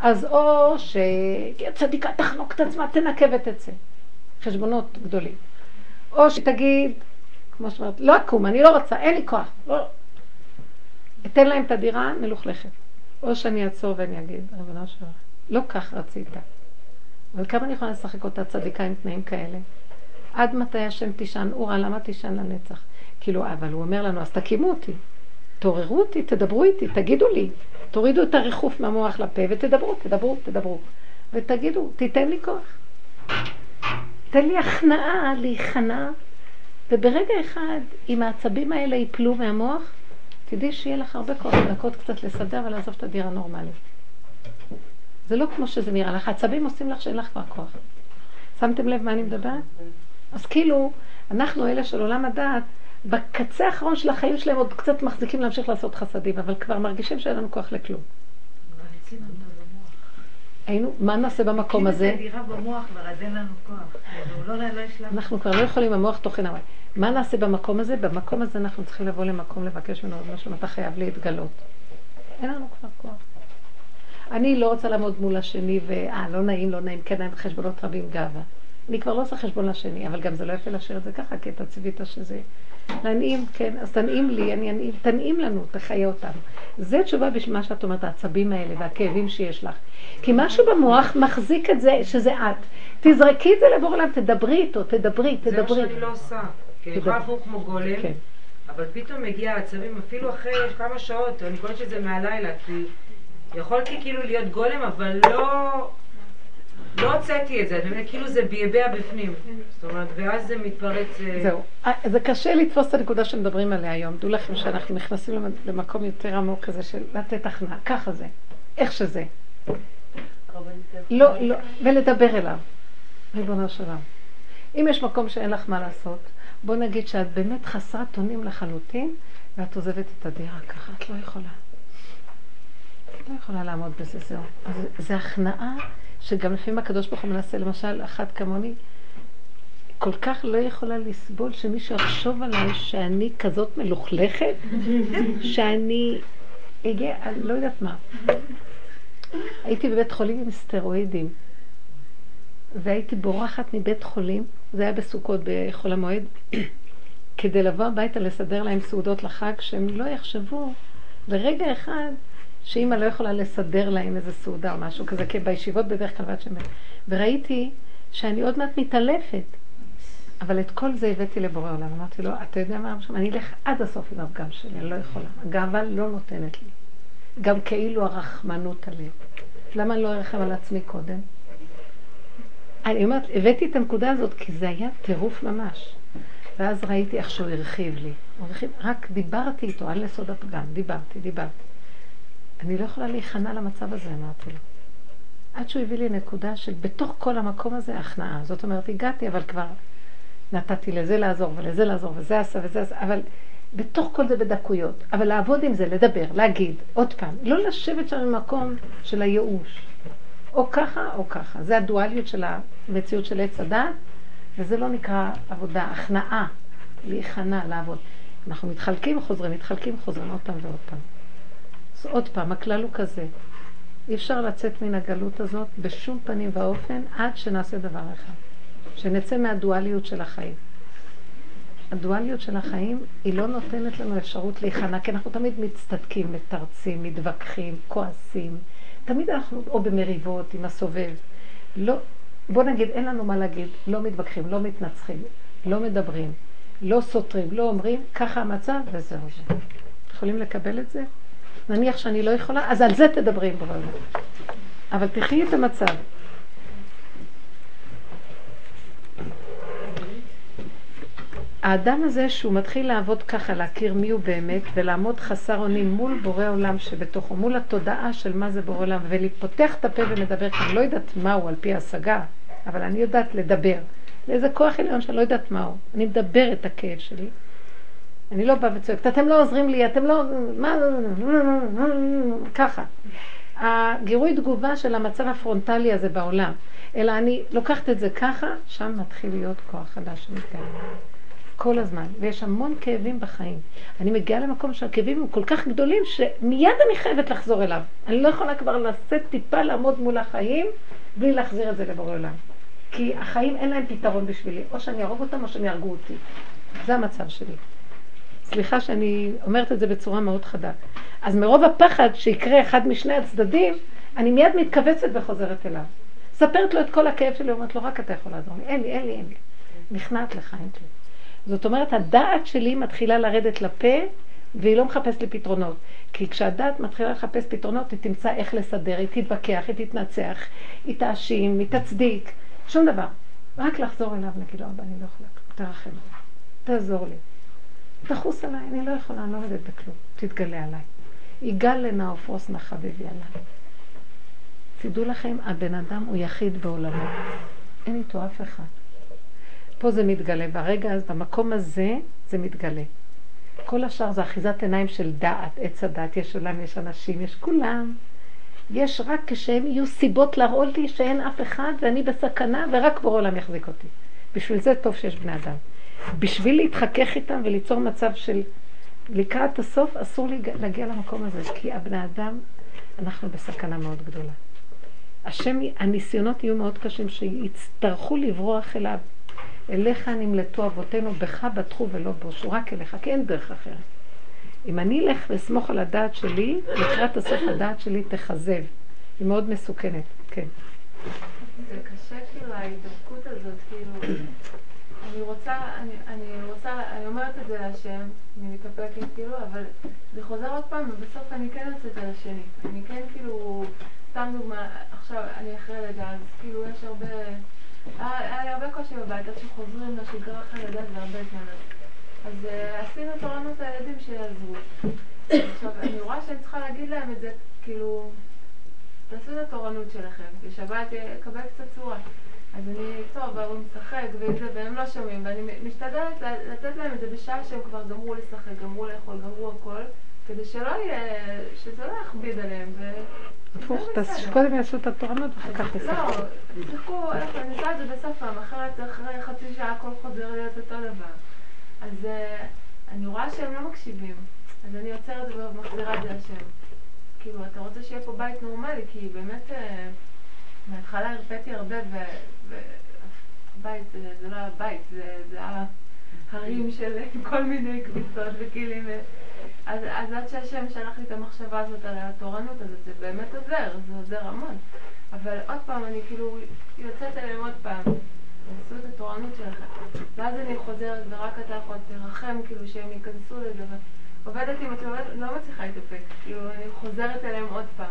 אז או שצדיקה תחנוק את עצמה, תנקב ותצא. חשבונות גדולים. או שתגיד, כמו שאומרת, לא אקום, אני לא רוצה, אין לי כוח. לא. אתן להם את הדירה מלוכלכת. או שאני אעצור ואני אגיד, רבנו שלך, לא כך רצית. אבל כמה אני יכולה לשחק אותה צדיקה עם תנאים כאלה? עד מתי השם תישן? אורה, למה תישן לנצח? כאילו, אבל הוא אומר לנו, אז תקימו אותי, תעוררו אותי, תדברו איתי, תגידו לי, תורידו את הריחוף מהמוח לפה ותדברו, תדברו, תדברו. ותגידו, תיתן לי כוח. תן לי הכנעה, להיכנע, וברגע אחד, אם העצבים האלה ייפלו מהמוח, תדעי שיהיה לך הרבה כוח לנקות קצת לסדר ולעזוב את הדירה נורמלית. זה לא כמו שזה נראה לך, עצבים עושים לך שאין לך כבר כוח. שמתם לב מה אני מדברת? אז כאילו, אנחנו אלה של עולם הדעת, בקצה האחרון של החיים שלהם עוד קצת מחזיקים להמשיך לעשות חסדים, אבל כבר מרגישים שאין לנו כוח לכלום. היינו, מה נעשה במקום הזה? לא, לא אנחנו כבר לא יכולים, המוח תוכן המים. מה נעשה במקום הזה? במקום הזה אנחנו צריכים לבוא למקום לבקש ממנו עוד משהו, אתה חייב להתגלות. אין לנו כבר כוח. אני לא רוצה לעמוד מול השני ואה, לא נעים, לא נעים, כן, אין חשבונות רבים, גאווה. אני כבר לא עושה חשבון לשני, אבל גם זה לא יפה להשאיר את זה ככה, כי אתה ציווית שזה... להנעים, כן, אז תנעים לי, אני אנעים, תנעים לנו, תחיה אותנו. זה תשובה בשביל מה שאת אומרת, העצבים האלה והכאבים שיש לך. כי משהו במוח מחזיק את זה, שזה את. תזרקי את זה לבור עולם, תדברי איתו, תדברי, תדברי. זה מה שאני לא עושה. כי אני יכולה להפוך כמו גולם, כן. אבל פתאום מגיע העצבים, אפילו אחרי כמה שעות, אני קוראת שזה מהלילה, כי יכולתי כאילו להיות גולם, אבל לא... לא הוצאתי את זה, אתה מבין? כאילו זה ביבע בפנים. זאת אומרת, ואז זה מתפרץ... אה, זהו. אה, זה קשה לתפוס את הנקודה שמדברים עליה היום. דעו לכם שאנחנו נכנסים למקום יותר עמוק כזה של לתת הכנעה. ככה זה. איך שזה. לא, לא, ולדבר אליו. ריבונו של עולם. אם יש מקום שאין לך מה לעשות, בוא נגיד שאת באמת חסרת אונים לחלוטין, ואת עוזבת את הדירה ככה, את לא יכולה. את לא יכולה לעמוד בזה, זהו. זה הכנעה שגם לפעמים הקדוש ברוך הוא מנסה, למשל, אחת כמוני, כל כך לא יכולה לסבול שמישהו יחשוב עליי שאני כזאת מלוכלכת, שאני אגיע, לא יודעת מה. הייתי בבית חולים עם סטרואידים, והייתי בורחת מבית חולים, זה היה בסוכות בחול המועד, כדי לבוא הביתה לסדר להם סעודות לחג, שהם לא יחשבו לרגע אחד שאימא לא יכולה לסדר להם איזה סעודה או משהו כזה, כי בישיבות בדרך כלל בת שמן. וראיתי שאני עוד מעט מתעלפת. אבל את כל זה הבאתי לבורא עולם. אמרתי לו, אתה יודע מה, אני אלך עד הסוף עם הפגם שלי, אני לא יכולה. הגאווה לא נותנת לי. גם כאילו הרחמנות עליהם. למה אני לא ארחם על עצמי קודם? אני אומרת, הבאתי את הנקודה הזאת כי זה היה טירוף ממש. ואז ראיתי איך שהוא הרחיב לי. הרחיב, רק דיברתי איתו על יסוד הפגם, דיברתי, דיברתי. אני לא יכולה להיכנע למצב הזה, אמרתי לו. עד שהוא הביא לי נקודה של בתוך כל המקום הזה הכנעה. זאת אומרת, הגעתי, אבל כבר נתתי לזה לעזור ולזה לעזור, וזה עשה וזה עשה, אבל בתוך כל זה בדקויות. אבל לעבוד עם זה, לדבר, להגיד, עוד פעם, לא לשבת שם במקום של הייאוש. או ככה או ככה. זה הדואליות של המציאות של עץ הדת, וזה לא נקרא עבודה, הכנעה, להיכנע, לעבוד. אנחנו מתחלקים, חוזרים, מתחלקים, חוזרים עוד פעם ועוד פעם. אז עוד פעם, הכלל הוא כזה, אי אפשר לצאת מן הגלות הזאת בשום פנים ואופן עד שנעשה דבר אחד, שנצא מהדואליות של החיים. הדואליות של החיים היא לא נותנת לנו אפשרות להיכנע, כי אנחנו תמיד מצטדקים, מתרצים, מתווכחים, כועסים. תמיד אנחנו או במריבות עם הסובב. לא, בוא נגיד, אין לנו מה להגיד, לא מתווכחים, לא מתנצחים, לא מדברים, לא סותרים, לא אומרים, ככה המצב וזהו זה. יכולים לקבל את זה? נניח שאני לא יכולה, אז על זה תדברי עם בורא אבל תחי את המצב. האדם הזה שהוא מתחיל לעבוד ככה, להכיר מי הוא באמת, ולעמוד חסר אונים מול בורא עולם שבתוכו, מול התודעה של מה זה בורא עולם, ולפותח את הפה ולדבר, כי אני לא יודעת מהו על פי השגה, אבל אני יודעת לדבר. לאיזה כוח עליון שאני לא יודעת מהו. אני מדבר את הכאב שלי, אני לא באה וצועקת, אתם לא עוזרים לי, אתם לא... מה... ככה. הגירוי תגובה של המצב הפרונטלי הזה בעולם. אלא אני לוקחת את זה ככה, שם מתחיל להיות כוח חדש שמתקיים. כל הזמן, ויש המון כאבים בחיים. אני מגיעה למקום שהכאבים הם כל כך גדולים, שמיד אני חייבת לחזור אליו. אני לא יכולה כבר לשאת טיפה לעמוד מול החיים, בלי להחזיר את זה לבורא עולם. כי החיים אין להם פתרון בשבילי, או שאני אהרוג אותם או שהם יהרגו אותי. זה המצב שלי. סליחה שאני אומרת את זה בצורה מאוד חדה. אז מרוב הפחד שיקרה אחד משני הצדדים, אני מיד מתכווצת וחוזרת אליו. ספרת לו את כל הכאב שלי, אומרת לו, רק אתה יכול לעזור לי. אין לי, אין לי, אין לי. נכנעת לך, אין לי. זאת אומרת, הדעת שלי מתחילה לרדת לפה, והיא לא מחפשת לי פתרונות. כי כשהדעת מתחילה לחפש פתרונות, היא תמצא איך לסדר, היא תתווכח, היא תתנצח, היא תאשים, היא תצדיק, שום דבר. רק לחזור אליו, נגיד לו, אבא, אני לא יכולה, תרחם תעזור לי. תחוס עליי, אני לא יכולה, אני לא עובדת בכלום, תתגלה עליי. יגאל לנא ופרוס נא חביבי עליי. תדעו לכם, הבן אדם הוא יחיד בעולמו. אין איתו אף אחד. פה זה מתגלה, ברגע הזה, במקום הזה, זה מתגלה. כל השאר זה אחיזת עיניים של דעת, עץ הדעת, יש עולם, יש אנשים, יש כולם. יש רק כשהם יהיו סיבות להראות לי שאין אף אחד ואני בסכנה ורק בור עולם יחזיק אותי. בשביל זה טוב שיש בני אדם. בשביל להתחכך איתם וליצור מצב של לקראת הסוף, אסור להגיע למקום הזה, כי הבני אדם, אנחנו בסכנה מאוד גדולה. השם, הניסיונות יהיו מאוד קשים, שיצטרכו לברוח אליו. אליך נמלטו אבותינו, בך בטחו ולא בושו, רק אליך, כי אין דרך אחרת. אם אני אלך ואסמוך על הדעת שלי, לקראת הסוף הדעת שלי תכזב. היא מאוד מסוכנת, כן. זה קשה כאילו ההידבקות הזאת, כאילו, אני רוצה, אני, אני רוצה, אני אומרת את זה להשם, אני מתאפקת כאילו, אבל זה חוזר עוד פעם, ובסוף אני כן יוצאת על השני. אני כן כאילו, סתם דוגמה, עכשיו אני אחרי לידה, אז כאילו יש הרבה, היה לי הרבה קושי בבית, עד שחוזרים לשגרה אחרי לידה זה הרבה זמן. אז uh, עשינו תורנות לילדים שיעזרו. עכשיו, אני רואה שאני צריכה להגיד להם את זה, כאילו, תעשו את התורנות שלכם, בשבת יקבל קצת צורה. אז אני, טוב, הוא משחק וזה, והם לא שומעים, ואני משתדלת לתת להם את זה בשעה שהם כבר גמרו לשחק, גמרו לאכול, גמרו הכל, כדי שלא יהיה, שזה לא יכביד עליהם. הפוך, קודם יעשו את התורנות ואחר כך ישחקו. לא, תשחקו, אני עושה את זה בסוף פעם, אחרת אחרי חצי שעה הכל חוזר להיות אותו דבר. אז uh, אני רואה שהם לא מקשיבים, אז אני עוצרת ומחזירה את זה לשם. כאילו, אתה רוצה שיהיה פה בית נורמלי, כי באמת, מההתחלה הרפאתי הרבה, ובית זה, לא הבית, זה, זה ההרים של כל מיני כביסות וכלים. אז, אז עד שהשם שלח לי את המחשבה הזאת על התורנות הזאת, זה באמת עוזר, זה עוזר המון. אבל עוד פעם, אני כאילו יוצאת אליהם עוד פעם. תעשו את התורנות שלכם. ואז אני חוזרת, ורק אתה יכול תרחם, כאילו, שהם ייכנסו לזה. עובדת עם התלונות, לא מצליחה להתאפק. כאילו, אני חוזרת אליהם עוד פעם.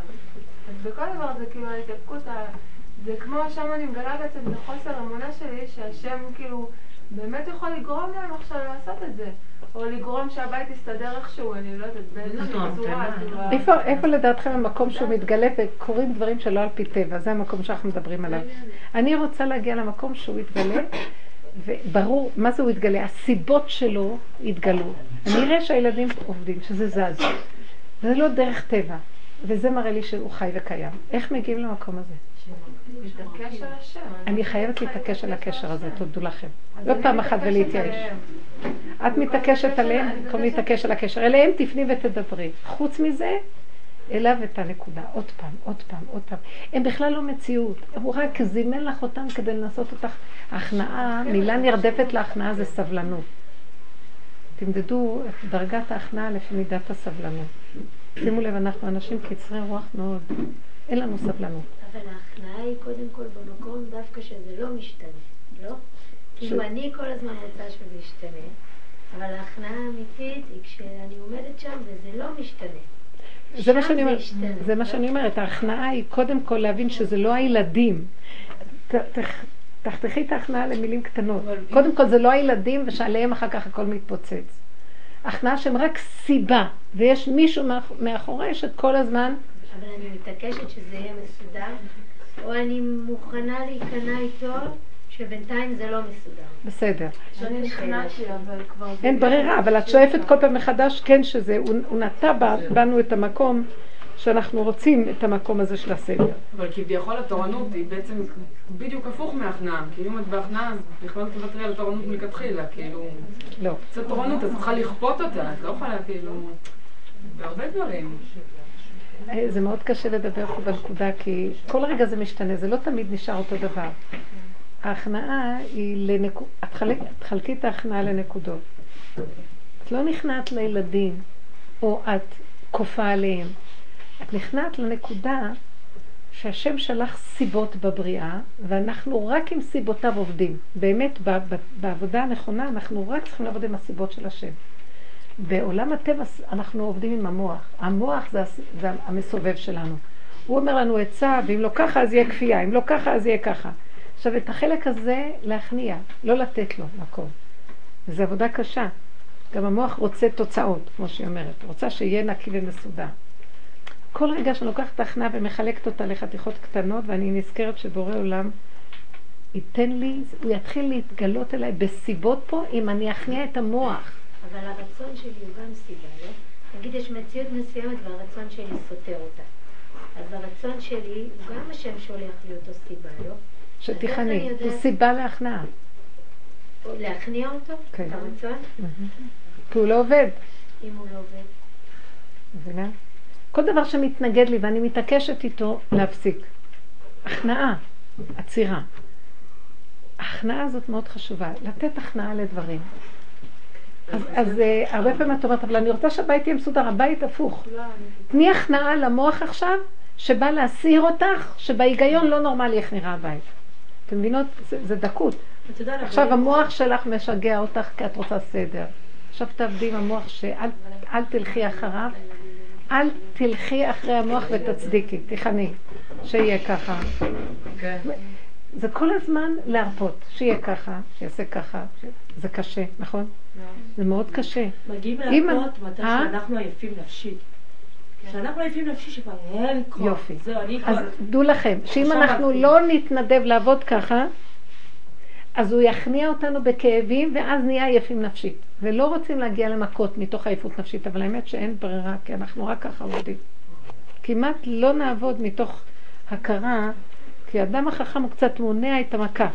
אז בכל דבר זה כאילו ההתאפקות, זה כמו שם אני מגלה בעצם את החוסר אמונה שלי, שהשם כאילו באמת יכול לגרום להם עכשיו לעשות את זה. או לגרום שהבית יסתדר איכשהו, אני לא יודעת, באיזושהי צורה. כאילו, איפה לדעתכם המקום שהוא מתגלה וקורים דברים שלא על פי טבע? זה המקום שאנחנו מדברים עליו. אני רוצה להגיע למקום שהוא יתגלה, וברור, מה זה הוא יתגלה? הסיבות שלו יתגלו. אני אראה שהילדים עובדים, שזה זז. זה לא דרך טבע, וזה מראה לי שהוא חי וקיים. איך מגיעים למקום הזה? אני חייבת להתעקש על הקשר הזה, תודו לכם. לא פעם אחת ולהתייאש. את מתעקשת עליהם, במקום להתעקש על הקשר. אליהם תפני ותדברי. חוץ מזה, אליו את הנקודה. עוד פעם, עוד פעם, עוד פעם. הם בכלל לא מציאות. הוא רק זימן לך אותם כדי לנסות אותך. הכנעה, מילה נרדפת להכנעה זה סבלנות. תמדדו את דרגת ההכנעה לפי מידת הסבלנות. שימו לב, אנחנו אנשים קצרי רוח מאוד. אין לנו סבלנות. אבל ההכנעה היא קודם כל במקום דווקא שזה לא משתנה, לא? כאילו אני כל הזמן רוצה שזה ישתנה, אבל ההכנעה האמיתית היא כשאני עומדת שם וזה לא משתנה. זה מה, שאני אומר, זה מה שאני אומרת, ההכנעה היא קודם כל להבין שזה לא הילדים. תחתכי את ההכנעה למילים קטנות. קודם כל זה לא הילדים ושעליהם אחר כך הכל מתפוצץ. הכנעה שהם רק סיבה, ויש מישהו מאחורי שכל הזמן אבל אני מתעקשת שזה יהיה מסודר, או אני מוכנה להיכנע איתו שבינתיים זה לא מסודר. בסדר. שאני נכנעתי, אבל כבר... אין ברירה, אבל את שואפת כל פעם מחדש, כן שזה, הוא נטע בנו את המקום שאנחנו רוצים את המקום הזה של הסדר. אבל כביכול התורנות היא בעצם בדיוק הפוך מהכנעה. כי אם את בהכנעה, אז בכלל תוותרי על התורנות מלכתחילה, כאילו... לא. זה תורנות, את צריכה לכפות אותה, את לא יכולה כאילו... בהרבה דברים. אה, זה מאוד קשה לדבר פה בנקודה, כי כל רגע זה משתנה, זה לא תמיד נשאר אותו דבר. ההכנעה היא לנקודות, את חלקי את ההכנעה לנקודות. את לא נכנעת לילדים, או את כופה עליהם. את נכנעת לנקודה שהשם שלח סיבות בבריאה, ואנחנו רק עם סיבותיו עובדים. באמת, בעבודה הנכונה, אנחנו רק צריכים לעבוד עם הסיבות של השם. בעולם הטבע אנחנו עובדים עם המוח. המוח זה, זה המסובב שלנו. הוא אומר לנו עצה, ואם לא ככה אז יהיה כפייה, אם לא ככה אז יהיה ככה. עכשיו, את החלק הזה להכניע, לא לתת לו מקום. וזו עבודה קשה. גם המוח רוצה תוצאות, כמו שהיא אומרת. רוצה שיהיה נקי ומסודר. כל רגע שאני לוקחת את ההכנעה ומחלקת אותה לחתיכות קטנות, ואני נזכרת שבורא עולם ייתן לי, הוא יתחיל להתגלות אליי בסיבות פה, אם אני אכניע את המוח. אבל הרצון שלי הוא גם סיבה, לא? נגיד יש מציאות מסוימת והרצון שלי סותר אותה. אז הרצון שלי הוא גם השם שולח לי אותו סיבה, לא? שתיכני, הוא סיבה להכנעה. להכניע אותו? כן. הרצון? כי הוא לא עובד. אם הוא לא עובד. מבינה? כל דבר שמתנגד לי ואני מתעקשת איתו, להפסיק. הכנעה, עצירה. ההכנעה הזאת מאוד חשובה, לתת הכנעה לדברים. אז, אז uh, הרבה פעמים את אומרת, אבל אני רוצה שהבית יהיה מסודר, הבית הפוך. תני הכנעה למוח עכשיו, שבא להסיר אותך, שבהיגיון לא נורמלי איך נראה הבית. אתם מבינות? זה, זה דקות. עכשיו המוח שלך משגע אותך כי את רוצה סדר. עכשיו תעבדי עם המוח שאל תלכי אחריו, אל תלכי אחרי המוח ותצדיקי, תיכני, שיהיה ככה. כן. זה כל הזמן להרפות, שיהיה ככה, שיעשה ככה, זה קשה, נכון? זה מאוד קשה. מגיעים להרפות מתי אה? שאנחנו עייפים נפשית. כשאנחנו עייפים נפשית שכבר אין כוח. יופי. אז דעו לכם, שאם אנחנו לא נתנדב לעבוד ככה, אז הוא יכניע אותנו בכאבים, ואז נהיה עייפים נפשית. ולא רוצים להגיע למכות מתוך עייפות נפשית, אבל האמת שאין ברירה, כי אנחנו רק ככה עובדים. כמעט לא נעבוד מתוך הכרה, כי האדם החכם הוא קצת מונע את המכה.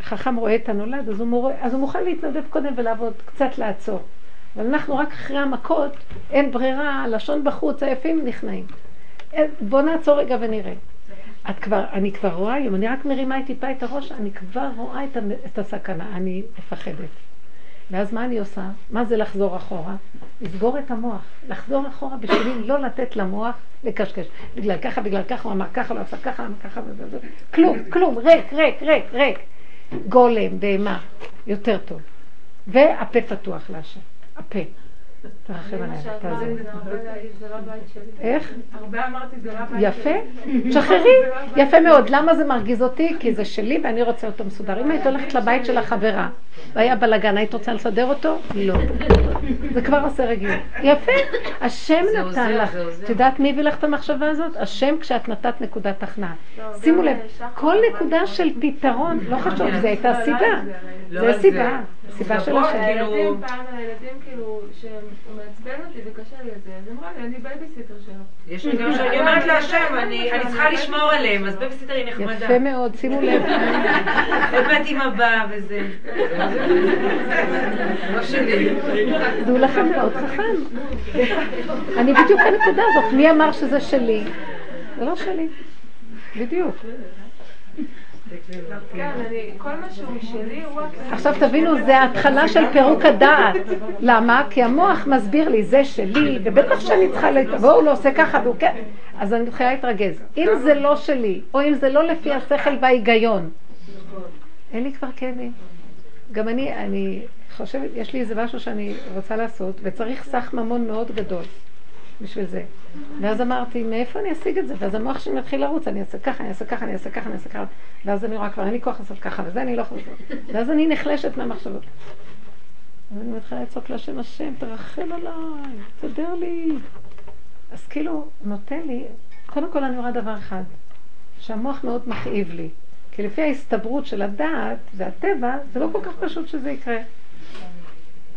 החכם רואה את הנולד, אז הוא, מורה, אז הוא מוכן להתנדב קודם ולעבוד, קצת לעצור. אבל אנחנו רק אחרי המכות, אין ברירה, הלשון בחוץ, עייפים נכנעים. בואו נעצור רגע ונראה. את כבר, אני כבר רואה היום, אני רק מרימה טיפה את הראש, אני כבר רואה את, את הסכנה, אני מפחדת. ואז מה אני עושה? מה זה לחזור אחורה? לסגור את המוח. לחזור אחורה בשבילי לא לתת למוח לקשקש. בגלל ככה, בגלל ככה, הוא אמר ככה, לא עשה ככה, אמר ככה, וזה, כלום, כלום, ריק, ריק, ריק, ריק. גולם, בהמה, יותר טוב. והפה פתוח להשם. הפה. תרחם עליי, תעזור. איך? הרבה אמרתי זה לא הבית יפה, שחררי, יפה מאוד. למה זה מרגיז אותי? כי זה שלי ואני רוצה אותו מסודר. אם היית הולכת לבית של החברה והיה בלאגן, היית רוצה לסדר אותו? לא. זה כבר עושה רגיל. יפה, השם נתן לך. את יודעת מי הביא לך את המחשבה הזאת? השם כשאת נתת נקודת הכנעה. שימו לב, כל נקודה של פתרון, לא חשוב, זו הייתה סיבה. זה סיבה. סיבה של השם. הילדים פעם, הילדים כאילו, שהוא מעצבן אותי וקשה לי את זה, אז אמרה לי, אני בייביסיטר שלו. יש רגעים שאני אומרת להשם, אני צריכה לשמור עליהם, אז בייביסיטר היא נחמדה. יפה מאוד, שימו לב. הבאת עם הבא וזה. לא שלי. דעו לכם מאוד חכם. אני בדיוק הנקודה הזאת, מי אמר שזה שלי? זה לא שלי. בדיוק. כן, עכשיו תבינו, זה ההתחלה של פירוק הדעת. למה? כי המוח מסביר לי, זה שלי, ובטח שאני צריכה, בואו לא עושה ככה, והוא כן. אז אני מתחילה להתרגז. אם זה לא שלי, או אם זה לא לפי השכל וההיגיון, אין לי כבר כאבים. גם אני, אני חושבת, יש לי איזה משהו שאני רוצה לעשות, וצריך סך ממון מאוד גדול. בשביל זה. ואז אמרתי, מאיפה אני אשיג את זה? ואז המוח שלי מתחיל לרוץ, אני אעשה ככה, אני אעשה ככה, אני אעשה ככה, אני אעשה ככה. ואז אני רואה כבר, אין לי כוח לעשות ככה, וזה אני לא לעשות. ואז אני נחלשת מהמחשבות. אז אני מתחילה לצעוק להשם, השם, תרחם עליי, תסדר לי. אז כאילו, נותן לי, קודם כל אני רואה דבר אחד, שהמוח מאוד מכאיב לי. כי לפי ההסתברות של הדעת והטבע, זה לא כל כך פשוט שזה יקרה.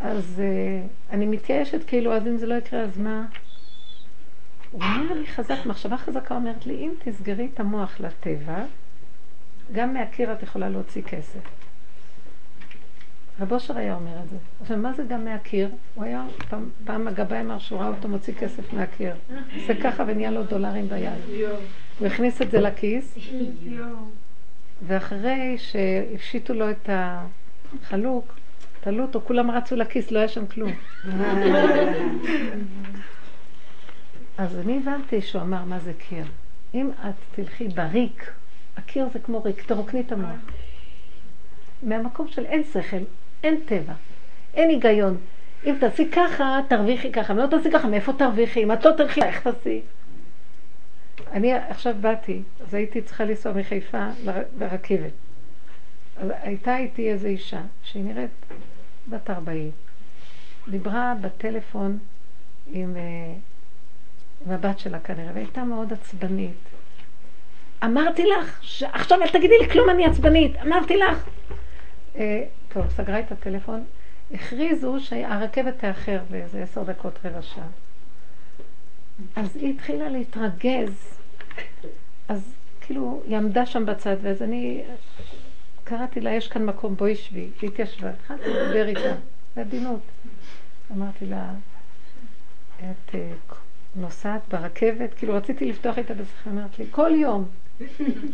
אז uh, אני מתייאשת, כאילו, אז אם זה לא יקרה, אז מה? הוא אומר לי חזק, מחשבה חזקה אומרת לי, אם תסגרי את המוח לטבע, גם מהקיר את יכולה להוציא כסף. רב אושר היה אומר את זה. עכשיו, מה זה גם מהקיר? הוא היה, פעם, פעם הגבאי אמר שהוא ראה אותו מוציא כסף מהקיר. עושה ככה ונהיה לו דולרים ביד. הוא הכניס את זה לכיס, ואחרי שהפשיטו לו את החלוק, תלו אותו, כולם רצו לכיס, לא היה שם כלום. אז אני הבנתי שהוא אמר מה זה קיר. אם את תלכי בריק, הקיר זה כמו ריק, תרוקני את המוח. מהמקום של אין שכל, אין טבע, אין היגיון. אם תעשי ככה, תרוויחי ככה, אם לא תעשי ככה, מאיפה תרוויחי? אם את לא תלכי, איך תעשי? אני עכשיו באתי, אז הייתי צריכה לנסוע מחיפה לרכבת. אז הייתה איתי איזו אישה, שהיא נראית בת 40. דיברה בטלפון עם, אה, עם הבת שלה כנראה, והייתה מאוד עצבנית. אמרתי לך, עכשיו אל תגידי לי כלום, אני עצבנית, אמרתי לך. אה, טוב, סגרה את הטלפון. הכריזו שהרכבת תאחר באיזה עשר דקות, רבע שעה. אז היא התחילה להתרגז. אז כאילו, היא עמדה שם בצד, ואז אני קראתי לה, יש כאן מקום, בואי שבי. היא התיישבה, התחלתי לדבר איתה, בעדינות. אמרתי לה, את אה, נוסעת ברכבת, כאילו רציתי לפתוח איתה בשיחה, אמרת לי, כל יום,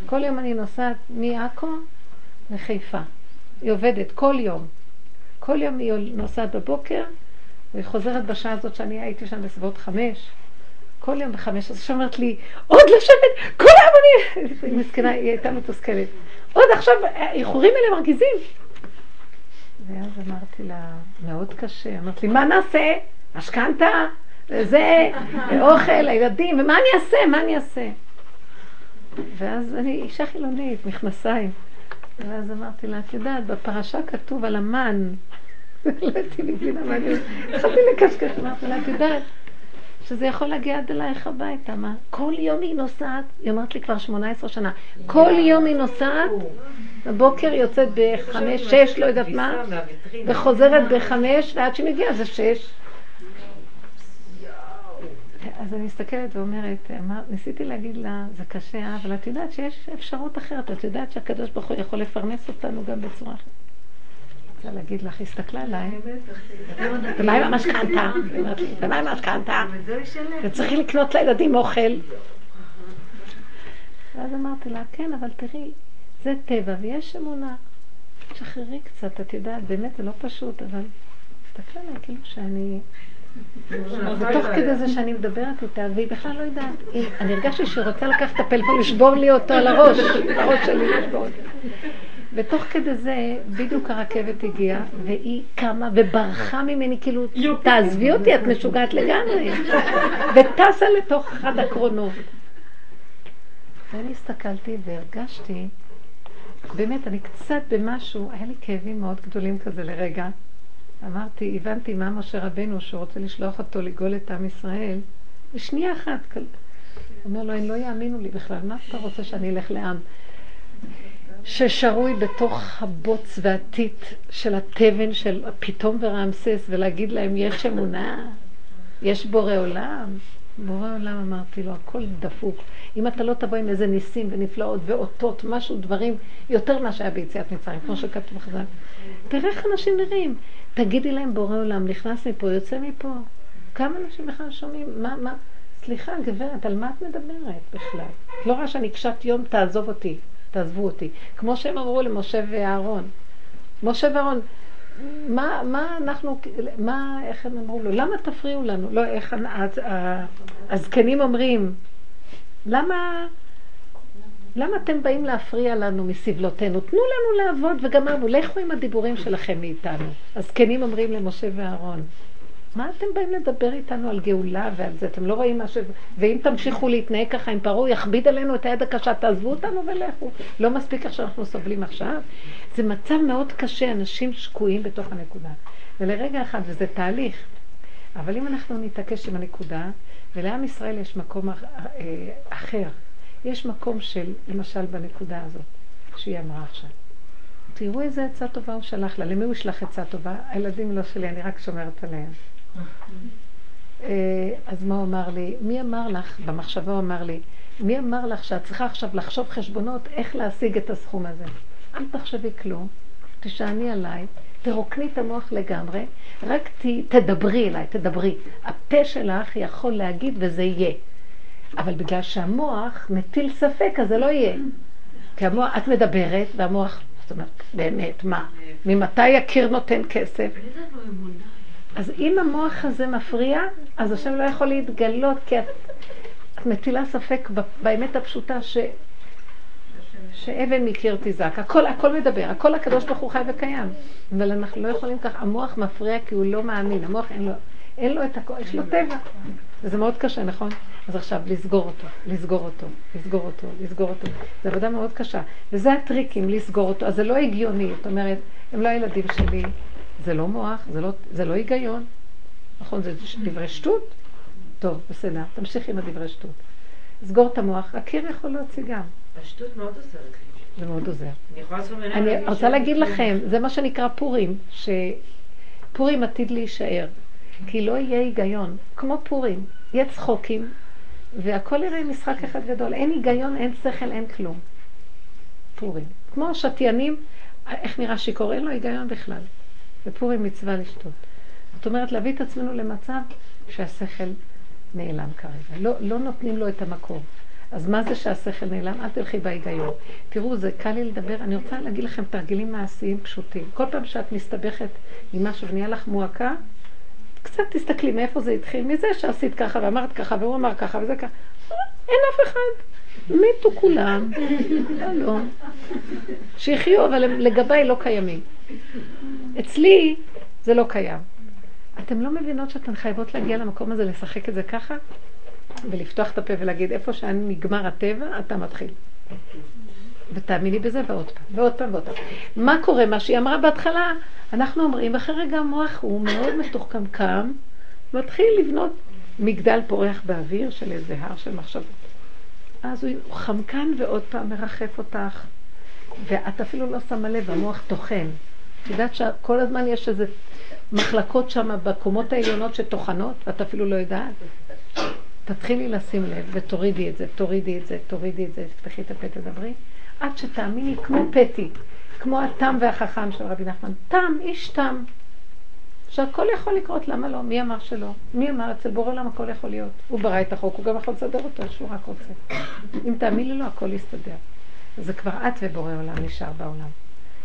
כל יום אני נוסעת מעכו לחיפה. היא עובדת כל יום. כל יום היא נוסעת בבוקר, והיא חוזרת בשעה הזאת שאני הייתי שם בסביבות חמש. כל יום בחמש, אז עכשיו אומרת לי, עוד לשבת, כל היום אני... היא מסכנה, היא הייתה מתוסכלת. עוד עכשיו, איחורים האלה מרגיזים. ואז אמרתי לה, מאוד קשה. אמרת לי, מה נעשה? משכנתה? זה, אוכל, הילדים, ומה אני אעשה? מה אני אעשה? ואז אני אישה חילונית, מכנסיים. ואז אמרתי לה, את יודעת, בפרשה כתוב על המן. לא הייתי מבינה מה אני... התחלתי לקשקש, אמרתי לה, את יודעת, שזה יכול להגיע עד אלייך הביתה, מה? כל יום היא נוסעת, היא אמרת לי כבר 18 שנה, כל יום היא נוסעת, בבוקר יוצאת בחמש, שש, לא יודעת מה, וחוזרת בחמש, ועד שהיא מגיעה זה שש. אז אני מסתכלת ואומרת, ניסיתי להגיד לה, זה קשה, אבל את יודעת שיש אפשרות אחרת, את יודעת שהקדוש ברוך הוא יכול לפרנס אותנו גם בצורה אחרת. רוצה להגיד לך, הסתכלה עליי, ומה עם המשכנתה? ומה עם המשכנתה? וצריכי לקנות לילדים אוכל. ואז אמרתי לה, כן, אבל תראי, זה טבע ויש אמונה. שחררי קצת, את יודעת, באמת זה לא פשוט, אבל הסתכלה עליי כאילו שאני ותוך כדי זה שאני מדברת איתה, והיא בכלל לא יודעת, אני הרגשתי שהיא רוצה לקחת את הפלאפון, לשבור לי אותו על הראש, הראש שלי לשבור אותו. ותוך כדי זה, בדיוק הרכבת הגיעה, והיא קמה וברחה ממני, כאילו, תעזבי אותי, את משוגעת לגמרי. וטסה לתוך אחד הקרונות. ואני הסתכלתי והרגשתי, באמת, אני קצת במשהו, היה לי כאבים מאוד גדולים כזה לרגע. אמרתי, הבנתי מה משה רבנו, שהוא רוצה לשלוח אותו לגאול את עם ישראל, בשנייה אחת. אומר לו, הם לא יאמינו לי בכלל, מה אתה רוצה שאני אלך לעם? ששרוי בתוך הבוץ והטיט של התבן של פתאום ורעמסס, ולהגיד להם, יש אמונה, יש בורא עולם. בורא עולם אמרתי לו, הכל דפוק. אם אתה לא תבוא עם איזה ניסים ונפלאות ואותות, משהו, דברים, יותר ממה שהיה ביציאת מצרים, כמו שכתוב חז"ל. תראה איך אנשים נראים. תגידי להם בורא עולם, נכנס מפה, יוצא מפה. כמה אנשים בכלל שומעים? מה, מה? סליחה, גברת, על מה את מדברת בכלל? את לא רואה שאני קשת יום, תעזוב אותי, תעזבו אותי. כמו שהם אמרו למשה ואהרון. משה ואהרון, מה, מה אנחנו, מה, איך הם אמרו לו? למה תפריעו לנו? לא, איך הזקנים אומרים, למה... למה אתם באים להפריע לנו מסבלותינו? תנו לנו לעבוד וגמרנו, לכו עם הדיבורים שלכם מאיתנו. הזקנים אומרים למשה ואהרון, מה אתם באים לדבר איתנו על גאולה ועל זה? אתם לא רואים משהו? ואם תמשיכו להתנהג ככה, אם פרעה יכביד עלינו את היד הקשה, תעזבו אותנו ולכו. לא מספיק איך שאנחנו סובלים עכשיו. זה מצב מאוד קשה, אנשים שקועים בתוך הנקודה. ולרגע אחד, וזה תהליך. אבל אם אנחנו נתעקש עם הנקודה, ולעם ישראל יש מקום אה, אחר, יש מקום של, למשל בנקודה הזאת, שהיא אמרה עכשיו. תראו איזה עצה טובה הוא שלח לה. למי הוא ישלח עצה טובה? הילדים לא שלי, אני רק שומרת עליהם. אז מה הוא אמר לי? מי אמר לך, במחשבה הוא אמר לי, מי אמר לך שאת צריכה עכשיו לחשוב חשבונות איך להשיג את הסכום הזה? אל תחשבי כלום, תשעני עליי, תרוקני את המוח לגמרי, רק ת, תדברי אליי, תדברי. הפה שלך יכול להגיד וזה יהיה. אבל בגלל שהמוח מטיל ספק, אז זה לא יהיה. כי המוח, את מדברת, והמוח, זאת אומרת, באמת, מה? ממתי הקיר נותן כסף? אז אם המוח הזה מפריע, אז השם לא יכול להתגלות, כי את, את מטילה ספק באמת הפשוטה ש... שאבן מקיר תזעק. הכל, הכל מדבר, הכל הקדוש ברוך הוא חי וקיים. אבל אנחנו לא יכולים כך, המוח מפריע כי הוא לא מאמין, המוח אין לו, אין לו את הכל, יש לו טבע. וזה מאוד קשה, נכון? אז עכשיו, לסגור אותו, לסגור אותו, לסגור אותו, לסגור אותו. זו עבודה מאוד קשה. וזה הטריקים, לסגור אותו. אז זה לא הגיוני, זאת אומרת, הם לא הילדים שלי, זה לא מוח, זה לא, זה לא היגיון. נכון, זה דברי שטות? טוב, בסדר, תמשיך עם הדברי שטות. סגור את המוח, הקיר יכול להוציא גם. השטות מאוד עוזרת לי. זה מאוד עוזר. אני יכולה לעשות מנהל... אני רוצה להגיד לכם, זה מה שנקרא פורים, שפורים עתיד להישאר, כי לא יהיה היגיון, כמו פורים, יהיה צחוקים, והכל יראה משחק אחד גדול, אין היגיון, אין שכל, אין כלום. פורים. כמו שתיינים, איך נראה שיכור, אין לו היגיון בכלל. בפורים מצווה לשתות. זאת אומרת, להביא את עצמנו למצב שהשכל נעלם כרגע. לא, לא נותנים לו את המקום. אז מה זה שהשכל נעלם? אל תלכי בהיגיון. תראו, זה קל לי לדבר. אני רוצה להגיד לכם תרגילים מעשיים פשוטים. כל פעם שאת מסתבכת עם משהו ונהיה לך מועקה, קצת תסתכלי מאיפה זה התחיל. מזה שעשית ככה ואמרת ככה והוא אמר ככה וזה ככה. אין אף אחד. מתו כולם. לא. שיחיו, אבל לגביי לא קיימים. אצלי זה לא קיים. אתם לא מבינות שאתן חייבות להגיע למקום הזה, לשחק את זה ככה? ולפתוח את הפה ולהגיד, איפה שאני נגמר הטבע, אתה מתחיל. ותאמיני בזה ועוד פעם, ועוד פעם ועוד פעם. מה קורה? מה שהיא אמרה בהתחלה, אנחנו אומרים, אחרי רגע המוח הוא מאוד מתוחכם קם, מתחיל לבנות מגדל פורח באוויר של איזה הר של מחשבות. אז הוא חמקן ועוד פעם מרחף אותך, ואת אפילו לא שמה לב, המוח טוחן. את יודעת שכל הזמן יש איזה מחלקות שם בקומות העליונות שטוחנות, ואת אפילו לא יודעת? תתחילי לשים לב ותורידי את זה, תורידי את זה, תורידי את זה, תפתחי את הפה, תדברי, עד שתאמיני כמו פטי, כמו התם והחכם של רבי נחמן, תם, איש תם, שהכל יכול לקרות, למה לא? מי אמר שלא? מי אמר? אצל בורא עולם הכל יכול להיות. הוא ברא את החוק, הוא גם יכול לסדר אותו, שהוא רק רוצה. אם תאמיני לו, הכל יסתדר. זה כבר את ובורא עולם נשאר בעולם.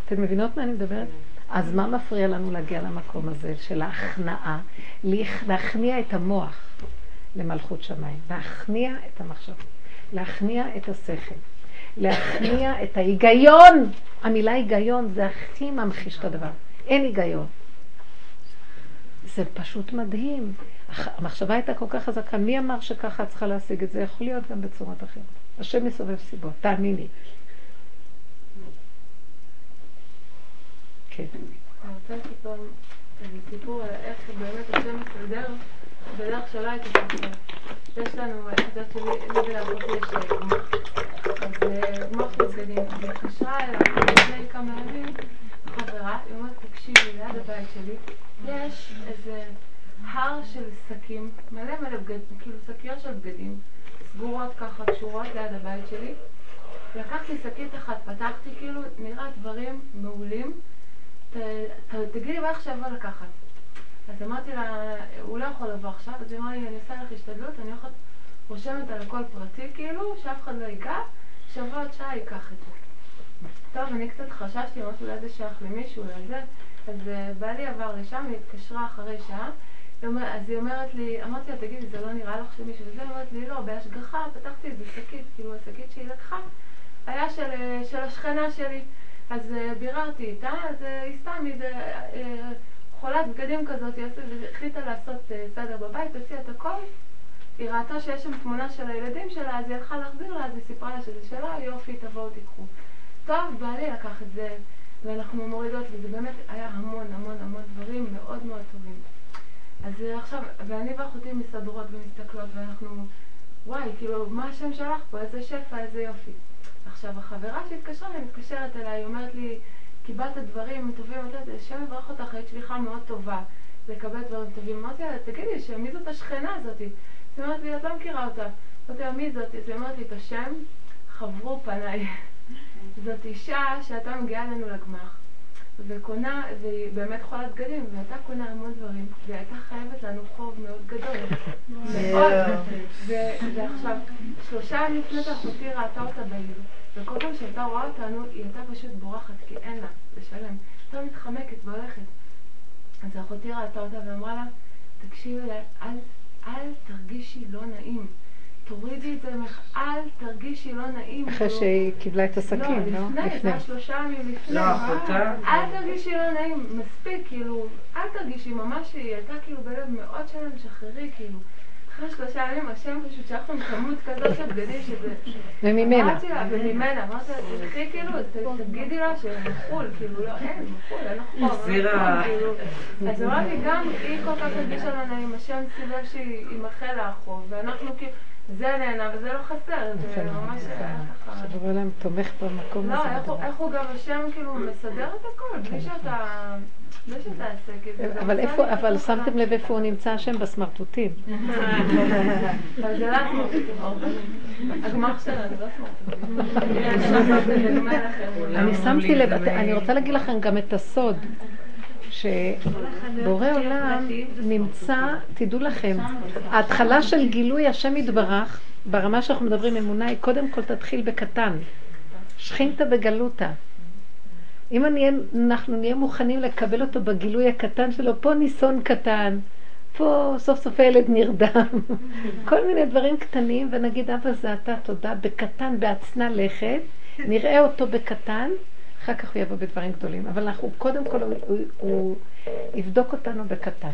אתן מבינות מה אני מדברת? אז מה מפריע לנו להגיע למקום הזה של ההכנעה? להכניע את המוח. למלכות שמיים, להכניע את המחשבה, להכניע את השכל, להכניע את ההיגיון. המילה היגיון זה הכי ממחיש את הדבר. אין היגיון. זה פשוט מדהים. המחשבה הייתה כל כך חזקה, מי אמר שככה את צריכה להשיג את זה? יכול להיות גם בצורת אחרת. השם מסובב סיבות, תאמיני. כן. אני רוצה לספר סיפור על איך באמת השם מסדר בדרך שלא הייתי חושבת. יש לנו, את יודעת שלי ולאבותי יש אז מוח בגדים, והתקשרה אליו לפני כמה ימים חברה, היא אומרת, תקשיבי, ליד הבית שלי יש איזה הר של שקים, מלא מלא בגדים, כאילו שקיות של בגדים, סגורות ככה, קשורות ליד הבית שלי. לקחתי שקית אחת, פתחתי, כאילו, נראה דברים מעולים. תגידי מה עכשיו לקחת. אז אמרתי לה, הוא לא יכול לבוא עכשיו, אז היא אמרה לי, אני אעשה לך השתדלות, אני הולכת רושמת על הכל פרטי כאילו, שאף אחד לא ייגע, שבוע עוד שעה ייקח את זה. טוב, אני קצת חששתי, אמרתי אולי זה שייך למישהו, לזה, אז uh, בעלי עבר לשם, היא התקשרה אחרי שעה, אז היא אומרת לי, אמרתי לה, תגידי, זה לא נראה לך שמישהו וזה? היא אומרת לי, לא, בהשגחה, פתחתי איזה שקית, כאילו השקית שהיא לקחה, היה של, אה, של השכנה שלי. אז uh, ביררתי איתה, אז היא סתם איזה... חולת בגדים כזאת, היא החליטה לעשות אה, סדר בבית, הוציאה את הכל. היא ראתה שיש שם תמונה של הילדים שלה, אז היא הלכה להחזיר לה, אז היא סיפרה לה שזה שלה, יופי, תבואו תיקחו. טוב, בעלי לקח את זה, ואנחנו מורידות, וזה באמת היה המון המון המון דברים מאוד מאוד טובים. אז עכשיו, ואני ואחותי מסתדרות ומסתכלות, ואנחנו, וואי, כאילו, מה השם שלך פה? איזה שפע, איזה יופי. עכשיו, החברה שהתקשרה אליי מתקשרת אליי, היא אומרת לי, קיבלת דברים טובים, השם יברך אותך, היית שליחה מאוד טובה. לקבל דברים טובים. אמרתי לה, תגידי, שמי זאת השכנה הזאתי? היא אומרת לי, את לא מכירה אותה. אמרתי לה, מי זאת? היא אומרת לי את השם, חברו פניי. זאת אישה שהייתה מגיעה אלינו לגמח, וקונה, והיא באמת חולת בגדים, והייתה קונה המון דברים, והיא הייתה חייבת לנו חוב מאוד גדול. מאוד. ועכשיו, שלושה ימים לפני זה אחותי ראתה אותה בעיר, וכל פעם שהייתה רואה אותנו, היא הייתה פשוט בורחת, כי אין לה לשלם. הייתה מתחמקת והולכת. אז אחותי ראתה אותה ואמרה לה, תקשיבי, אל, אל תרגישי לא נעים. תורידי את זה ממך, אל תרגישי לא נעים. אחרי כאילו. שהיא קיבלה את הסכין, לא? לא, לפני, זה היה שלושה ימים לפני. לא, אחותה. אל תרגישי לא נעים, מספיק, כאילו, אל תרגישי, ממש היא הייתה כאילו בלב מאוד שלם, שחררי, כאילו. אחרי שלושה ימים השם פשוט שלח לנו כמות כזאת של בגדים שזה... וממנה. אמרתי לה, וממנה, אמרתי לה, תלכי כאילו, תגידי לה שמחול, כאילו, לא, אין, מחול, אין החזירה. חום, כאילו. אז אמרתי, גם היא כל כך הרגישה לא נעים, השם סיבב שימחה לה החוב, ואנחנו כאילו, זה נהנה וזה לא חסר, זה ממש היה ככה. שבורא עולם תומך במקום לא, הזה. הוא- איך הוא גם השם כאילו מסדר את הכל, בלי שאתה... זה גם אבל איפה, אבל. שמתם לב איפה הוא נמצא השם? בסמרטוטים. לא לא. אני שמתי לב, אני רוצה להגיד לכם גם את הסוד, שבורא עולם נמצא, תדעו לכם, ההתחלה של גילוי השם יתברך, ברמה שאנחנו מדברים אמונה, היא קודם כל תתחיל בקטן. שכינתא בגלותא. אם אני, אנחנו נהיה מוכנים לקבל אותו בגילוי הקטן שלו, פה ניסון קטן, פה סוף סוף הילד נרדם, כל מיני דברים קטנים, ונגיד, אבא זה אתה, תודה, בקטן, בהצנע לכת, נראה אותו בקטן, אחר כך הוא יבוא בדברים גדולים. אבל אנחנו, קודם כל, הוא, הוא, הוא יבדוק אותנו בקטן.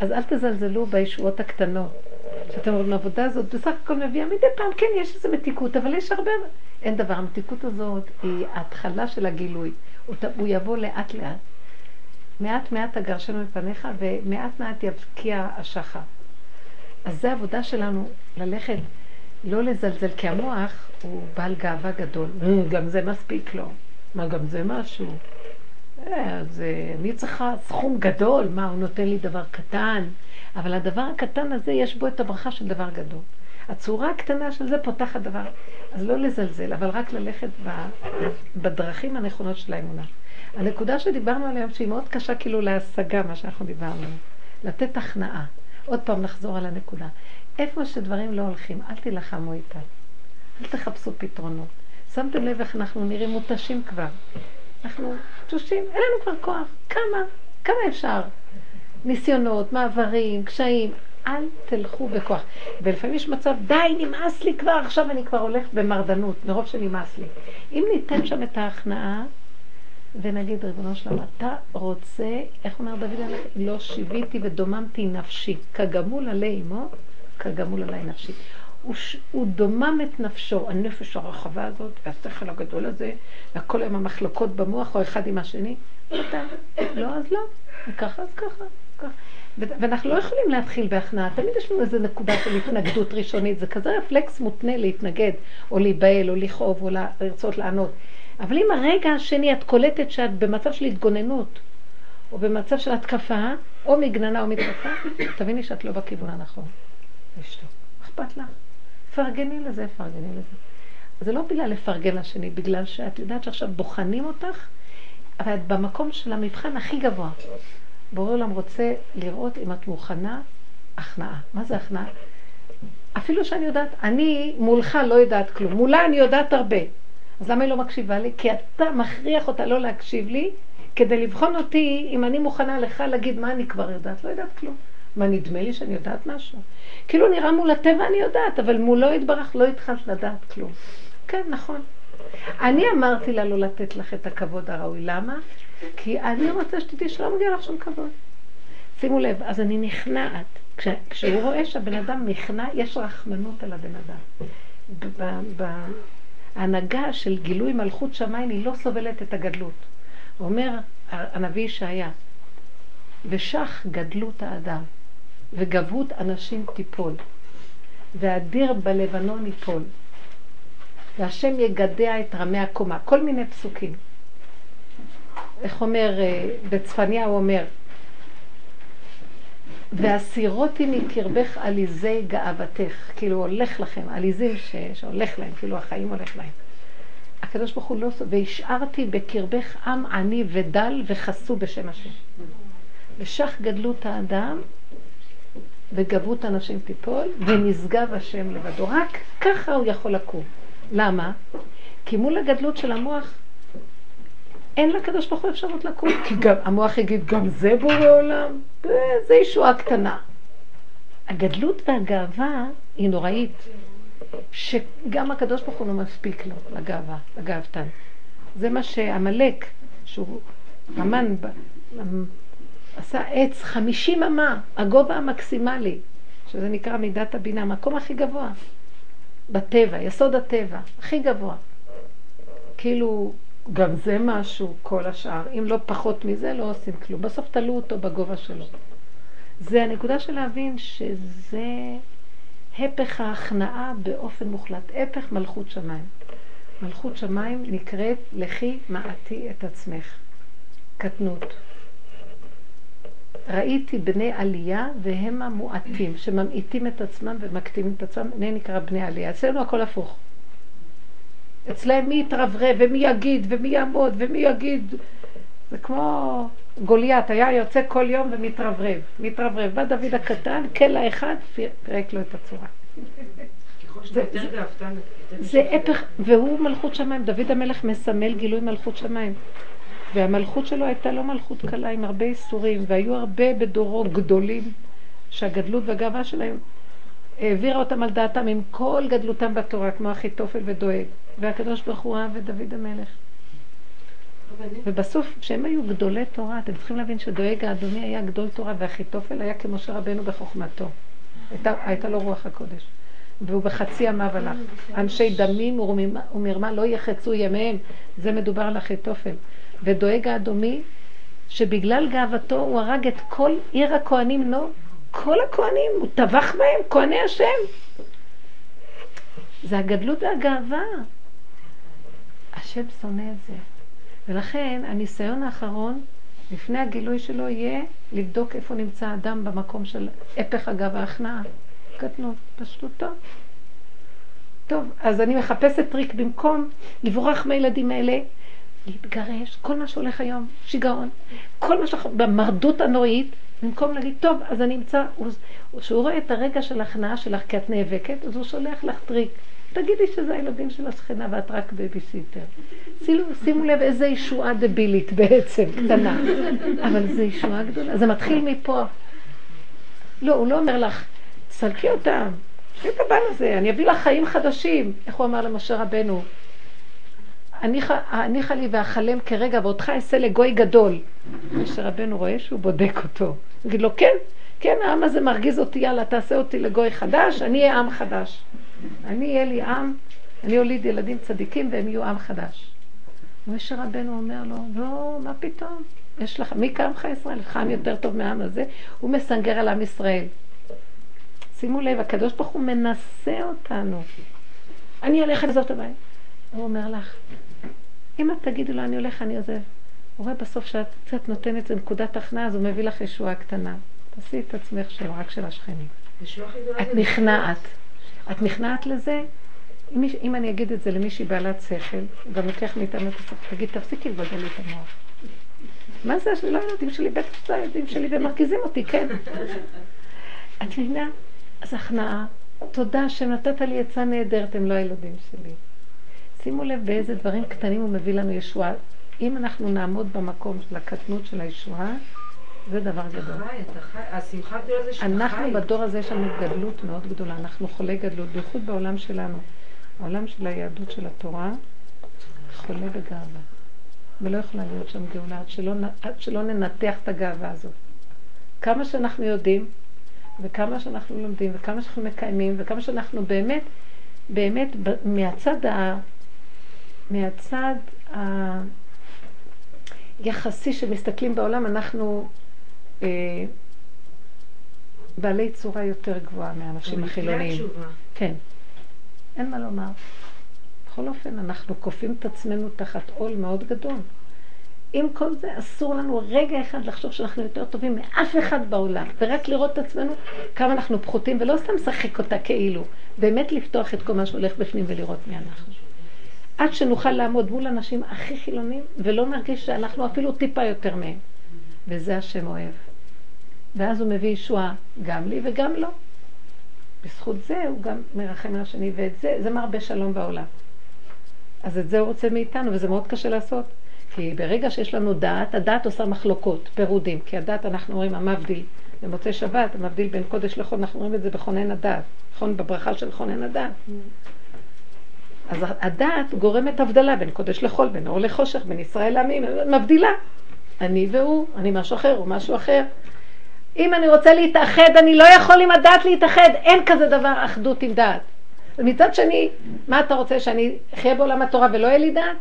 אז אל תזלזלו בישועות הקטנות. שאתם אומרים, העבודה הזאת בסך הכל מביאה מדי פעם, כן, יש איזו מתיקות, אבל יש הרבה... אין דבר, המתיקות הזאת היא ההתחלה של הגילוי. הוא, הוא יבוא לאט לאט. מעט מעט תגרשנו מפניך, ומעט מעט יבקיע השחר. אז זה העבודה שלנו, ללכת, לא לזלזל, כי המוח הוא בעל גאווה גדול. "אה, גם זה מספיק לו. מה, גם זה משהו? אה, אז אה, אני צריכה סכום גדול, מה, הוא נותן לי דבר קטן? אבל הדבר הקטן הזה, יש בו את הברכה של דבר גדול. הצורה הקטנה של זה פותחת דבר, אז לא לזלזל, אבל רק ללכת בדרכים הנכונות של האמונה. הנקודה שדיברנו עליה, שהיא מאוד קשה כאילו להשגה, מה שאנחנו דיברנו, לתת הכנעה. עוד פעם נחזור על הנקודה. איפה שדברים לא הולכים, אל תילחמו איתם. אל תחפשו פתרונות. שמתם לב איך אנחנו נראים מותשים כבר. אנחנו תשושים, אין לנו כבר כוח. כמה? כמה אפשר? ניסיונות, מעברים, קשיים. אל תלכו בכוח. ולפעמים יש מצב, די, נמאס לי כבר, עכשיו אני כבר הולכת במרדנות, מרוב שנמאס לי. אם ניתן שם את ההכנעה, ונגיד, ריבונו שלמה, אתה רוצה, איך אומר דוד המלך, לא שיוויתי ודוממתי נפשי, כגמול עלי אמו, כגמול עלי נפשי. הוא. הוא דומם את נפשו, הנפש הרחבה הזאת, והשכל הגדול הזה, והכל עם המחלוקות במוח, או אחד עם השני. אתה, לא, אז לא, וככה, אז ככה, ככה. ואנחנו לא יכולים להתחיל בהכנעה, תמיד יש לנו איזו נקודה של התנגדות ראשונית, זה כזה רפלקס מותנה להתנגד, או להיבהל, או לכאוב, או לרצות לענות. אבל אם הרגע השני את קולטת שאת במצב של התגוננות, או במצב של התקפה, או מגננה או מתקפה, תביני שאת לא בכיוון הנכון. לשתוק. אכפת לך? פרגני לזה, פרגני לזה. זה לא בגלל לפרגן לשני, בגלל שאת יודעת שעכשיו בוחנים אותך, אבל את במקום של המבחן הכי גבוה. בורא עולם רוצה לראות אם את מוכנה הכנעה. מה זה הכנעה? אפילו שאני יודעת, אני מולך לא יודעת כלום, מולה אני יודעת הרבה. אז למה היא לא מקשיבה לי? כי אתה מכריח אותה לא להקשיב לי, כדי לבחון אותי אם אני מוכנה לך להגיד מה אני כבר יודעת. לא יודעת כלום. מה, נדמה לי שאני יודעת משהו? כאילו נראה מול הטבע אני יודעת, אבל מולו יתברך לא התחלת לדעת כלום. כן, נכון. אני אמרתי לה לא לתת לך את הכבוד הראוי. למה? כי אני רוצה שתדעי שלא מגיע לך שום כבוד. שימו לב, אז אני נכנעת. כש, כשהוא רואה שהבן אדם נכנע, יש רחמנות על הבן אדם. ב- ב- ב- ההנהגה של גילוי מלכות שמיים היא לא סובלת את הגדלות. אומר הנביא ישעיה, ושך גדלות האדם, וגבהות אנשים תיפול, ואדיר בלבנון ייפול, והשם יגדע את רמי הקומה. כל מיני פסוקים. איך אומר, אה, בצפניה הוא אומר, והסירותי מקרבך עליזי גאוותך, כאילו הולך לכם, עליזים ש... שהולך להם, כאילו החיים הולך להם. הקדוש ברוך הוא לא והשארתי בקרבך עם עני ודל וחסו בשם השם. ושך גדלות האדם וגבות הנשים תיפול, ונשגב השם לבדו. רק ככה הוא יכול לקום. למה? כי מול הגדלות של המוח, אין לקדוש ברוך הוא אפשרות לקום. כי גם, המוח יגיד, גם זה בורא עולם? זה ישועה קטנה. הגדלות והגאווה היא נוראית, שגם הקדוש ברוך הוא לא מספיק לו, לגאווה, לגאוותן. זה מה שעמלק, שהוא המן, עשה עץ חמישים אמה, הגובה המקסימלי, שזה נקרא מידת הבינה, המקום הכי גבוה, בטבע, יסוד הטבע, הכי גבוה. כאילו, גם זה משהו, כל השאר. אם לא פחות מזה, לא עושים כלום. בסוף תלו אותו בגובה שלו. זה הנקודה של להבין שזה הפך ההכנעה באופן מוחלט, הפך מלכות שמיים. מלכות שמיים נקראת לכי מעטי את עצמך. קטנות. ראיתי בני עלייה והם המועטים, שממעיטים את עצמם ומקטימים את עצמם, זה נקרא בני עלייה. אצלנו הכל הפוך. אצלם מי יתרברב ומי יגיד ומי יעמוד ומי יגיד. זה כמו גוליית, היה יוצא כל יום ומתרברב. מתרברב. בא דוד הקטן, קלע אחד, פירק לו את הצורה. זה הפך, והוא מלכות שמיים. דוד המלך מסמל גילוי מלכות שמיים. והמלכות שלו הייתה לא מלכות קלה, עם הרבה איסורים, והיו הרבה בדורו גדולים, שהגדלות והגאווה שלהם העבירה אותם על דעתם עם כל גדלותם בתורה, כמו אחיתופל ודואג. והקדוש ברוך הוא אהב את דוד המלך. ובסוף, כשהם היו גדולי תורה, אתם צריכים להבין שדואג האדומי היה גדול תורה, ואחיתופל היה כמשה רבנו בחוכמתו. הייתה, הייתה לו רוח הקודש. והוא בחצי ימיו הלך. אנשי דמים ומרמה לא יחצו ימיהם. זה מדובר על אחיתופל. ודואג האדומי, שבגלל גאוותו הוא הרג את כל עיר הכהנים, לא, כל הכהנים, הוא טבח בהם, כהני השם. זה הגדלות והגאווה. השם שונא את זה. ולכן הניסיון האחרון, לפני הגילוי שלו, יהיה לבדוק איפה נמצא האדם במקום של הפך הגאווה ההכנעה. קטנות, פשטותו. טוב, אז אני מחפשת טריק במקום לברוח מהילדים האלה, להתגרש, כל מה שהולך היום, שיגעון, כל מה שאנחנו, במרדות הנוראית, במקום להגיד, טוב, אז אני אמצא, כשהוא רואה את הרגע של ההכנעה שלך כי את נאבקת, אז הוא שולח לך טריק. תגידי שזה הילדים של השכנה ואת רק בייביסיטר. שימו, שימו לב איזה ישועה דבילית בעצם, קטנה. אבל זו ישועה גדולה. זה מתחיל מפה. לא, הוא לא אומר לך, סלקי אותם, תשבי את הבן הזה, אני אביא לך חיים חדשים. איך הוא אמר למשה רבנו? הניחה לי ואכלם כרגע ואותך אעשה לגוי גדול. משה רבנו רואה שהוא בודק אותו. הוא יגיד לו, כן, כן, העם הזה מרגיז אותי, יאללה, תעשה אותי לגוי חדש, אני אהיה עם חדש. אני אהיה לי עם, אני אוליד ילדים צדיקים והם יהיו עם חדש. משה רבנו אומר לו, לא, מה פתאום? יש לך, מי קמך ישראל? לך עם יותר טוב מהעם הזה? הוא מסנגר על עם ישראל. שימו לב, הקדוש ברוך הוא מנסה אותנו. אני הולך לעזוב את הבית. הוא אומר לך, אם את תגידי לו, אני הולך, אני עוזב. הוא רואה בסוף שאת קצת נותנת נקודת הכנעה, אז הוא מביא לך ישועה קטנה. תעשי את עצמך שלו, רק של השכנים. את נכנעת. את נכנעת לזה? אם, אם אני אגיד את זה למישהי בעלת שכל, גם לוקח מאיתנו את השכל, תגיד, תפסיקי לבלבל לי את המוח. מה זה, לא הילדים שלי, בטח שזה הילדים שלי, ומרגיזים אותי, כן. את מבינה? אז הכנעה, תודה שנתת לי עצה נהדרת, הם לא הילדים שלי. שימו לב באיזה דברים קטנים הוא מביא לנו ישועה. אם אנחנו נעמוד במקום של הקטנות של הישועה, זה דבר גדול. אתה חי, אתה חי, השמחה הגדולה זה שאתה חי. אנחנו בדור הזה יש לנו גדלות מאוד גדולה, אנחנו חולי גדלות, בייחוד בעולם שלנו. העולם של היהדות של התורה חולה בגאווה. ולא יכולה להיות שם גאולה עד שלא, עד שלא ננתח את הגאווה הזאת. כמה שאנחנו יודעים, וכמה שאנחנו לומדים, וכמה שאנחנו מקיימים, וכמה שאנחנו באמת, באמת, מהצד, ה, מהצד היחסי שמסתכלים בעולם, אנחנו אה, בעלי צורה יותר גבוהה מהאנשים החילוניים. כן, אין מה לומר. בכל אופן, אנחנו כופים את עצמנו תחת עול מאוד גדול. עם כל זה, אסור לנו רגע אחד לחשוב שאנחנו יותר טובים מאף אחד בעולם, ורק לראות את עצמנו כמה אנחנו פחותים, ולא סתם לשחק אותה כאילו, באמת לפתוח את כל מה שהולך בפנים ולראות מי אנחנו. עד שנוכל לעמוד מול אנשים הכי חילונים, ולא נרגיש שאנחנו אפילו טיפה יותר מהם. וזה השם אוהב. ואז הוא מביא ישועה גם לי וגם לו. בזכות זה הוא גם מרחם על השני, ואת זה, זה מרבה שלום בעולם. אז את זה הוא רוצה מאיתנו, וזה מאוד קשה לעשות. כי ברגע שיש לנו דעת, הדעת עושה מחלוקות, פירודים. כי הדעת, אנחנו רואים המבדיל. במוצאי שבת, המבדיל בין קודש לחול, אנחנו רואים את זה בכונן הדעת. נכון? בברכה של כונן הדעת. אז הדעת גורמת הבדלה בין קודש לחול, בין אור לחושך, בין ישראל לעמים, מבדילה. אני והוא, אני משהו אחר, הוא משהו אחר. אם אני רוצה להתאחד, אני לא יכול עם הדעת להתאחד, אין כזה דבר אחדות עם דעת. ומצד שני, מה אתה רוצה, שאני אחיה בעולם התורה ולא יהיה לי דעת?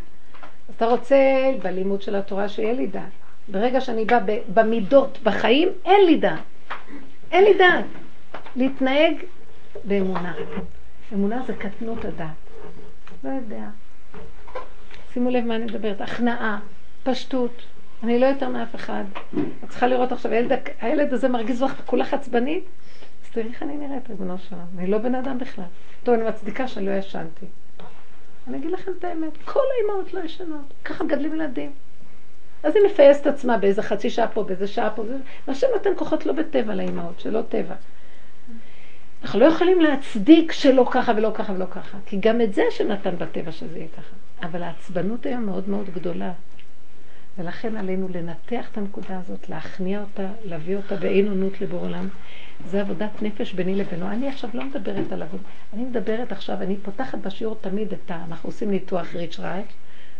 אז אתה רוצה בלימוד של התורה שיהיה לי דעת. ברגע שאני באה במידות, בחיים, אין לי דעת. אין לי דעת. להתנהג באמונה. אמונה זה קטנות הדעת. לא יודע. שימו לב מה אני מדברת. הכנעה, פשטות. אני לא יותר מאף אחד. את צריכה לראות עכשיו, הילד, הילד הזה מרגיז אותך, כולך עצבנית? אז תראי איך אני נראית, ריבונו שלנו. אני לא בן אדם בכלל. טוב, אני מצדיקה שלא ישנתי. אני אגיד לכם את האמת, כל האימהות לא ישנות. ככה מגדלים ילדים. אז היא מפייסת עצמה באיזה חצי שעה פה, באיזה שעה פה. והשם נותן כוחות לא בטבע לאימהות, שלא טבע. אנחנו לא יכולים להצדיק שלא ככה ולא ככה ולא ככה, כי גם את זה שנתן בטבע שזה יהיה ככה. אבל העצבנות היום מאוד מאוד גדולה. ולכן עלינו לנתח את הנקודה הזאת, להכניע אותה, להביא אותה באין עונות לבורא עולם. זה עבודת נפש ביני לבינו. אני עכשיו לא מדברת על עבודה, אני מדברת עכשיו, אני פותחת בשיעור תמיד את ה... אנחנו עושים ניתוח ריץ' רייט,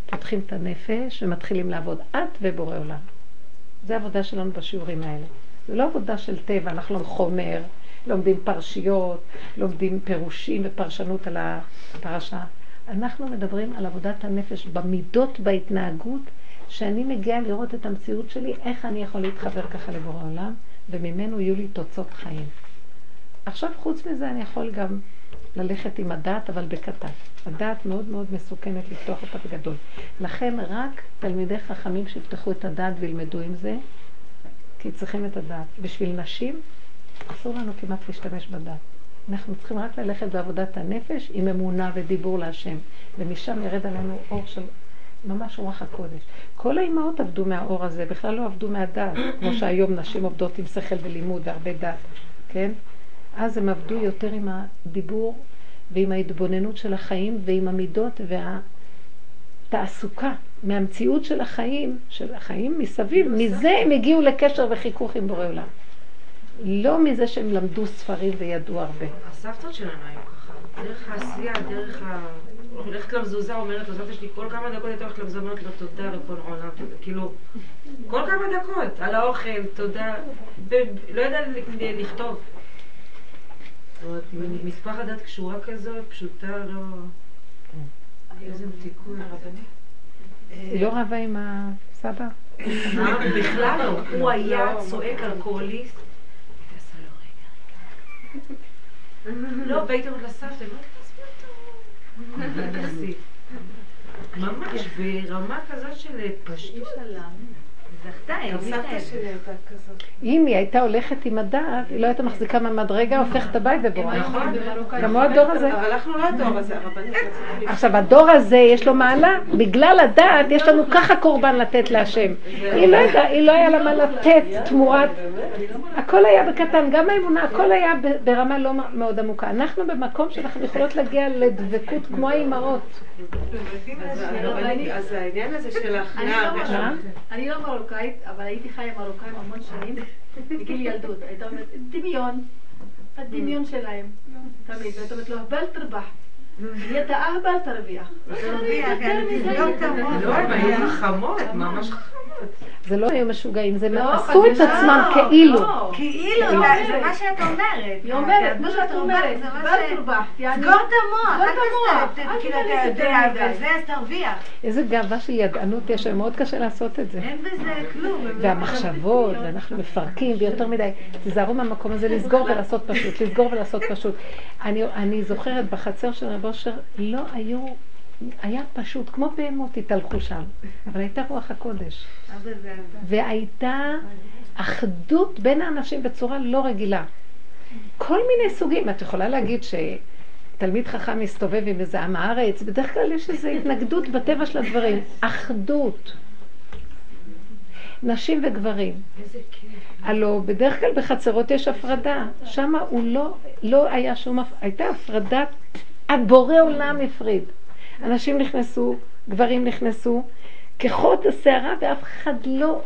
פותחים את הנפש ומתחילים לעבוד. את ובורא עולם. זה עבודה שלנו בשיעורים האלה. זה לא עבודה של טבע, אנחנו לא חומר, לומדים פרשיות, לומדים פירושים ופרשנות על הפרשה. אנחנו מדברים על עבודת הנפש במידות, בהתנהגות, שאני מגיעה לראות את המציאות שלי, איך אני יכול להתחבר ככה לבורא עולם, וממנו יהיו לי תוצאות חיים. עכשיו, חוץ מזה, אני יכול גם ללכת עם הדעת, אבל בקטן. הדעת מאוד מאוד מסוכנת לפתוח אותה בגדול. לכן רק תלמידי חכמים שיפתחו את הדעת וילמדו עם זה, כי צריכים את הדעת. בשביל נשים, אסור לנו כמעט להשתמש בדעת. אנחנו צריכים רק ללכת בעבודת הנפש עם אמונה ודיבור להשם, ומשם ירד עלינו אור של ממש רוח הקודש. כל האימהות עבדו מהאור הזה, בכלל לא עבדו מהדעת, כמו שהיום נשים עובדות עם שכל ולימוד והרבה דעת, כן? אז הם עבדו יותר עם הדיבור ועם ההתבוננות של החיים ועם המידות והתעסוקה מהמציאות של החיים, של החיים מסביב, מזה הם הגיעו לקשר וחיכוך עם בורא עולם. לא מזה שהם למדו ספרים וידעו הרבה. הסבתות שלנו היו ככה, דרך העשייה, דרך ה... הולכת למזוזה, אומרת לו, סבתא שלי, כל כמה דקות הייתה הולכת למזוזה, אומרת לו, תודה ריבון עולם, כאילו, כל כמה דקות, על האוכל, תודה, ולא יודע לכתוב. מספר הדת קשורה כזאת, פשוטה, לא... איזה מתיקון. היא לא רבה עם הסבא? בכלל לא. הוא היה צועק אלכוהוליסט. לא, והייתי אומרת לסבתא, לא ממש ברמה כזאת של פשטות. אם היא הייתה הולכת עם הדעת, היא לא הייתה מחזיקה מעמד רגע, הופכת את הבית ובורא. נכון. כמו הדור הזה. אבל אנחנו לא הדור הזה, הרבנית. עכשיו, הדור הזה יש לו מעלה, בגלל הדעת יש לנו ככה קורבן לתת להשם. היא לא היא לא היה לה מה לתת תמורת... הכל היה בקטן, גם האמונה, הכל היה ברמה לא מאוד עמוקה. אנחנו במקום שאנחנו יכולות להגיע לדבקות כמו האימהות. אז העניין הזה של ההכנעה... אני לא מרוקאית, אבל הייתי חיה מרוקאים המון שנים, בגיל ילדות. הייתה אומרת, דמיון, הדמיון שלהם, תמיד. והייתה אומרת לו, בל תרבח. נהיית אהבל תרוויח. תרוויח, לא, הם היו חכמות, ממש חכמות. זה לא היו משוגעים, זה עשו את עצמם כאילו. כאילו, זה מה שאת אומרת. היא אומרת, מה שאת אומרת, בל תרבח. סגור את המוח, אל כאילו אתה יודע, וזה, אז תרוויח. איזה גאווה של ידענות יש היום, מאוד קשה לעשות את זה. אין בזה כלום. והמחשבות, ואנחנו מפרקים, ויותר מדי, תיזהרו מהמקום הזה לסגור ולעשות פשוט, לסגור ולעשות פשוט. אני זוכרת בחצר של רב אושר, לא היו היה פשוט, כמו בהמות התהלכו שם, אבל הייתה רוח הקודש. והייתה אחדות בין האנשים בצורה לא רגילה. כל מיני סוגים. את יכולה להגיד שתלמיד חכם מסתובב עם איזה עם הארץ, בדרך כלל יש איזו התנגדות בטבע של הדברים. אחדות. נשים וגברים. הלו, בדרך כלל בחצרות יש הפרדה. שם הוא לא, לא היה שום, הייתה הפרדת, הבורא עולם הפריד. אנשים נכנסו, גברים נכנסו, כחוט השערה ואף אחד לא...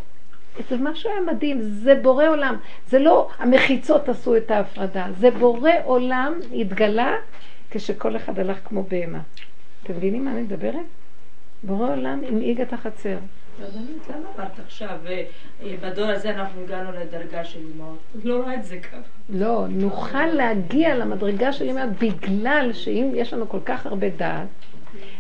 זה משהו היה מדהים, זה בורא עולם. זה לא המחיצות עשו את ההפרדה, זה בורא עולם התגלה כשכל אחד הלך כמו בהמה. אתם מבינים מה אני מדברת? בורא עולם הנהיג את החצר. למה אמרת עכשיו, אה, בדור הזה אנחנו הגענו לדרגה של אמהות? לא רואה את זה ככה. לא, נוכל להגיע למדרגה של אמהות בגלל שאם יש לנו כל כך הרבה דעת,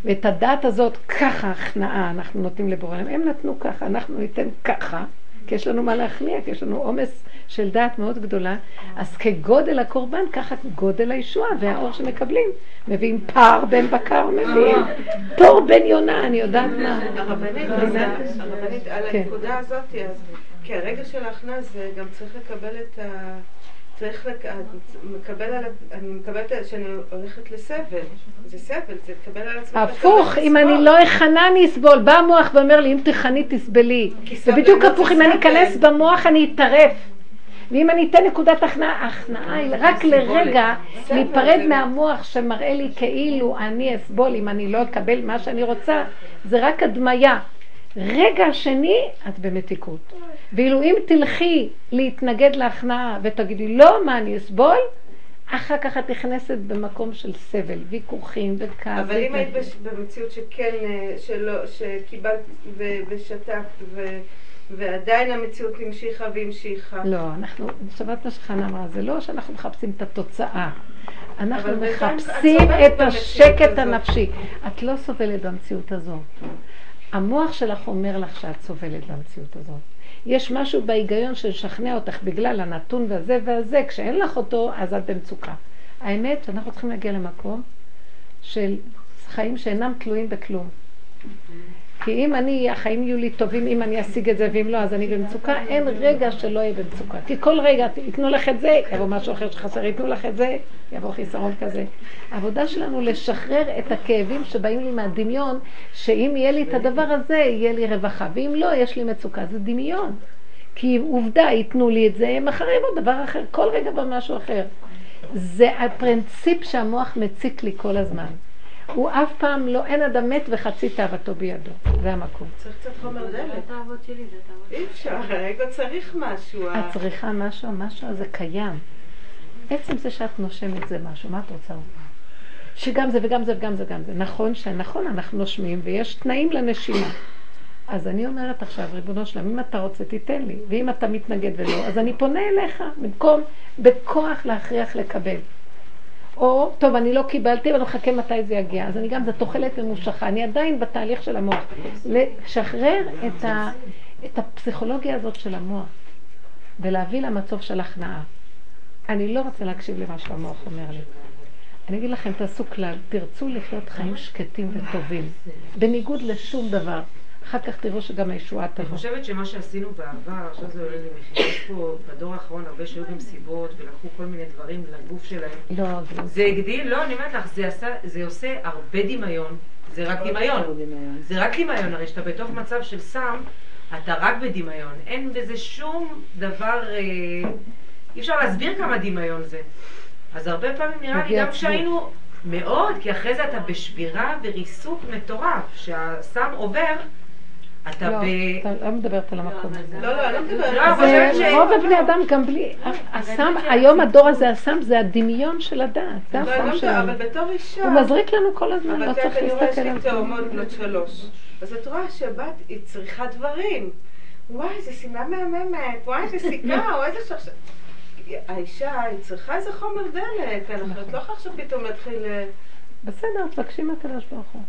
ואת הדעת הזאת ככה הכנעה אנחנו נותנים לבורא. הם נתנו ככה, אנחנו ניתן ככה, כי יש לנו מה להכניע, כי יש לנו עומס של דעת מאוד גדולה. אז כגודל הקורבן, ככה גודל הישועה והאור שמקבלים. מביאים פר בן בקר, מביאים תור בן יונה, אני יודעת מה. הרבנית, על כן. הנקודה הזאת, כי הרגע של ההכנעה זה גם צריך לקבל את ה... צריך, לק... מקבל על... אני מקבלת שאני הולכת לסבל, זה סבל, זה לקבל על עצמי. הפוך, אם אני לא אכנה אני אסבול. בא המוח ואומר לי, אם תכני תסבלי. זה בדיוק הפוך, אם אני אכנס במוח אני אטרף. ואם אני אתן נקודת הכנעה, הכנעה היא רק לרגע להיפרד מהמוח שמראה לי כאילו אני אסבול אם אני לא אקבל מה שאני רוצה, זה רק הדמיה. רגע שני, את במתיקות. ואילו אם תלכי להתנגד להכנעה ותגידי לא, מה אני אסבול? אחר כך את נכנסת במקום של סבל, ויכוחים וכעס. אבל אם היית במציאות שכן, אה, שלא, שקיבלת ושתקת ו... ועדיין המציאות המשיכה והמשיכה. לא, אנחנו, שבת מה אמרה, זה לא שאנחנו מחפשים את התוצאה. אנחנו מחפשים את השקט הנפשי. את לא סובלת במציאות הזאת. המוח שלך אומר לך שאת סובלת במציאות הזאת. יש משהו בהיגיון ששכנע אותך בגלל הנתון והזה והזה, כשאין לך אותו, אז את במצוקה. האמת שאנחנו צריכים להגיע למקום של חיים שאינם תלויים בכלום. כי אם אני, החיים יהיו לי טובים אם אני אשיג את זה, ואם לא, אז אני במצוקה, אין רגע שלא יהיה במצוקה. כי כל רגע, ייתנו לך את זה, יבוא משהו אחר שחסר, ייתנו לך את זה, יבוא חיסרון כזה. העבודה שלנו לשחרר את הכאבים שבאים לי מהדמיון, שאם יהיה לי את הדבר הזה, יהיה לי רווחה, ואם לא, יש לי מצוקה. זה דמיון. כי עובדה, ייתנו לי את זה, מחר יבוא דבר אחר, כל רגע בא משהו אחר. זה הפרינציפ שהמוח מציק לי כל הזמן. הוא אף פעם לא, אין אדם מת וחצי תאוותו בידו. זה המקום. צריך קצת חומר דלת. אי אפשר, האגו צריך משהו. את צריכה משהו, משהו הזה קיים. עצם זה שאת נושמת זה משהו, מה את רוצה? שגם זה וגם זה וגם זה וגם זה. נכון שנכון, אנחנו נושמים ויש תנאים לנשימה. אז אני אומרת עכשיו, ריבונו שלם, אם אתה רוצה, תיתן לי. ואם אתה מתנגד ולא, אז אני פונה אליך, במקום בכוח להכריח לקבל. או, טוב, אני לא קיבלתי, אבל מחכה מתי זה יגיע. אז אני גם, זו תוחלת ממושכה. אני עדיין בתהליך של המוח. לשחרר את, ה, את הפסיכולוגיה הזאת של המוח, ולהביא למצוב של הכנעה. אני לא רוצה להקשיב למה שהמוח אומר לי. אני אגיד לכם, תעשו כלל, תרצו לחיות חיים שקטים וטובים, בניגוד לשום דבר. אחר כך תראו שגם הישועה תבוא. אני חושבת שמה שעשינו בעבר, עכשיו זה עולה לי מחיר, יש פה בדור האחרון הרבה שהיו במסיבות ולקחו כל מיני דברים לגוף שלהם. לא, זה... זה הגדיל, לא, אני אומרת לך, זה, עשה, זה עושה הרבה דמיון. זה רק דמיון. זה רק דמיון, הרי שאתה בתוך מצב של סם, אתה רק בדמיון. אין בזה שום דבר, אה, אי אפשר להסביר כמה דמיון זה. אז הרבה פעמים נראה לי, גם כשהיינו... מאוד, כי אחרי זה אתה בשבירה וריסוק מטורף, שהסם עובר, אתה לא, ב... אתה לא מדברת על המקום הזה. לא, לא, אני לא מדברת לא, על אבל זה. רוב הבני אדם גם בלי... הסם, היום הדור הזה, הסם זה הדמיון של הדעת, זה לא, הסם לא, שלנו. אבל בתור אישה... הוא מזריק לנו כל הזמן, לא אבל צריך אני רואה להסתכל שיש על לי זה. תאומות בנות שלוש. אז את רואה שהבת היא צריכה דברים. וואי, איזה שמלה מהממת, וואי, איזה סיכה, או איזה שרשרת. האישה, היא צריכה איזה חומר דלק, אנחנו לא יכולה עכשיו פתאום להתחיל... אה, בסדר, תבקשי מהקדוש ברוך הוא.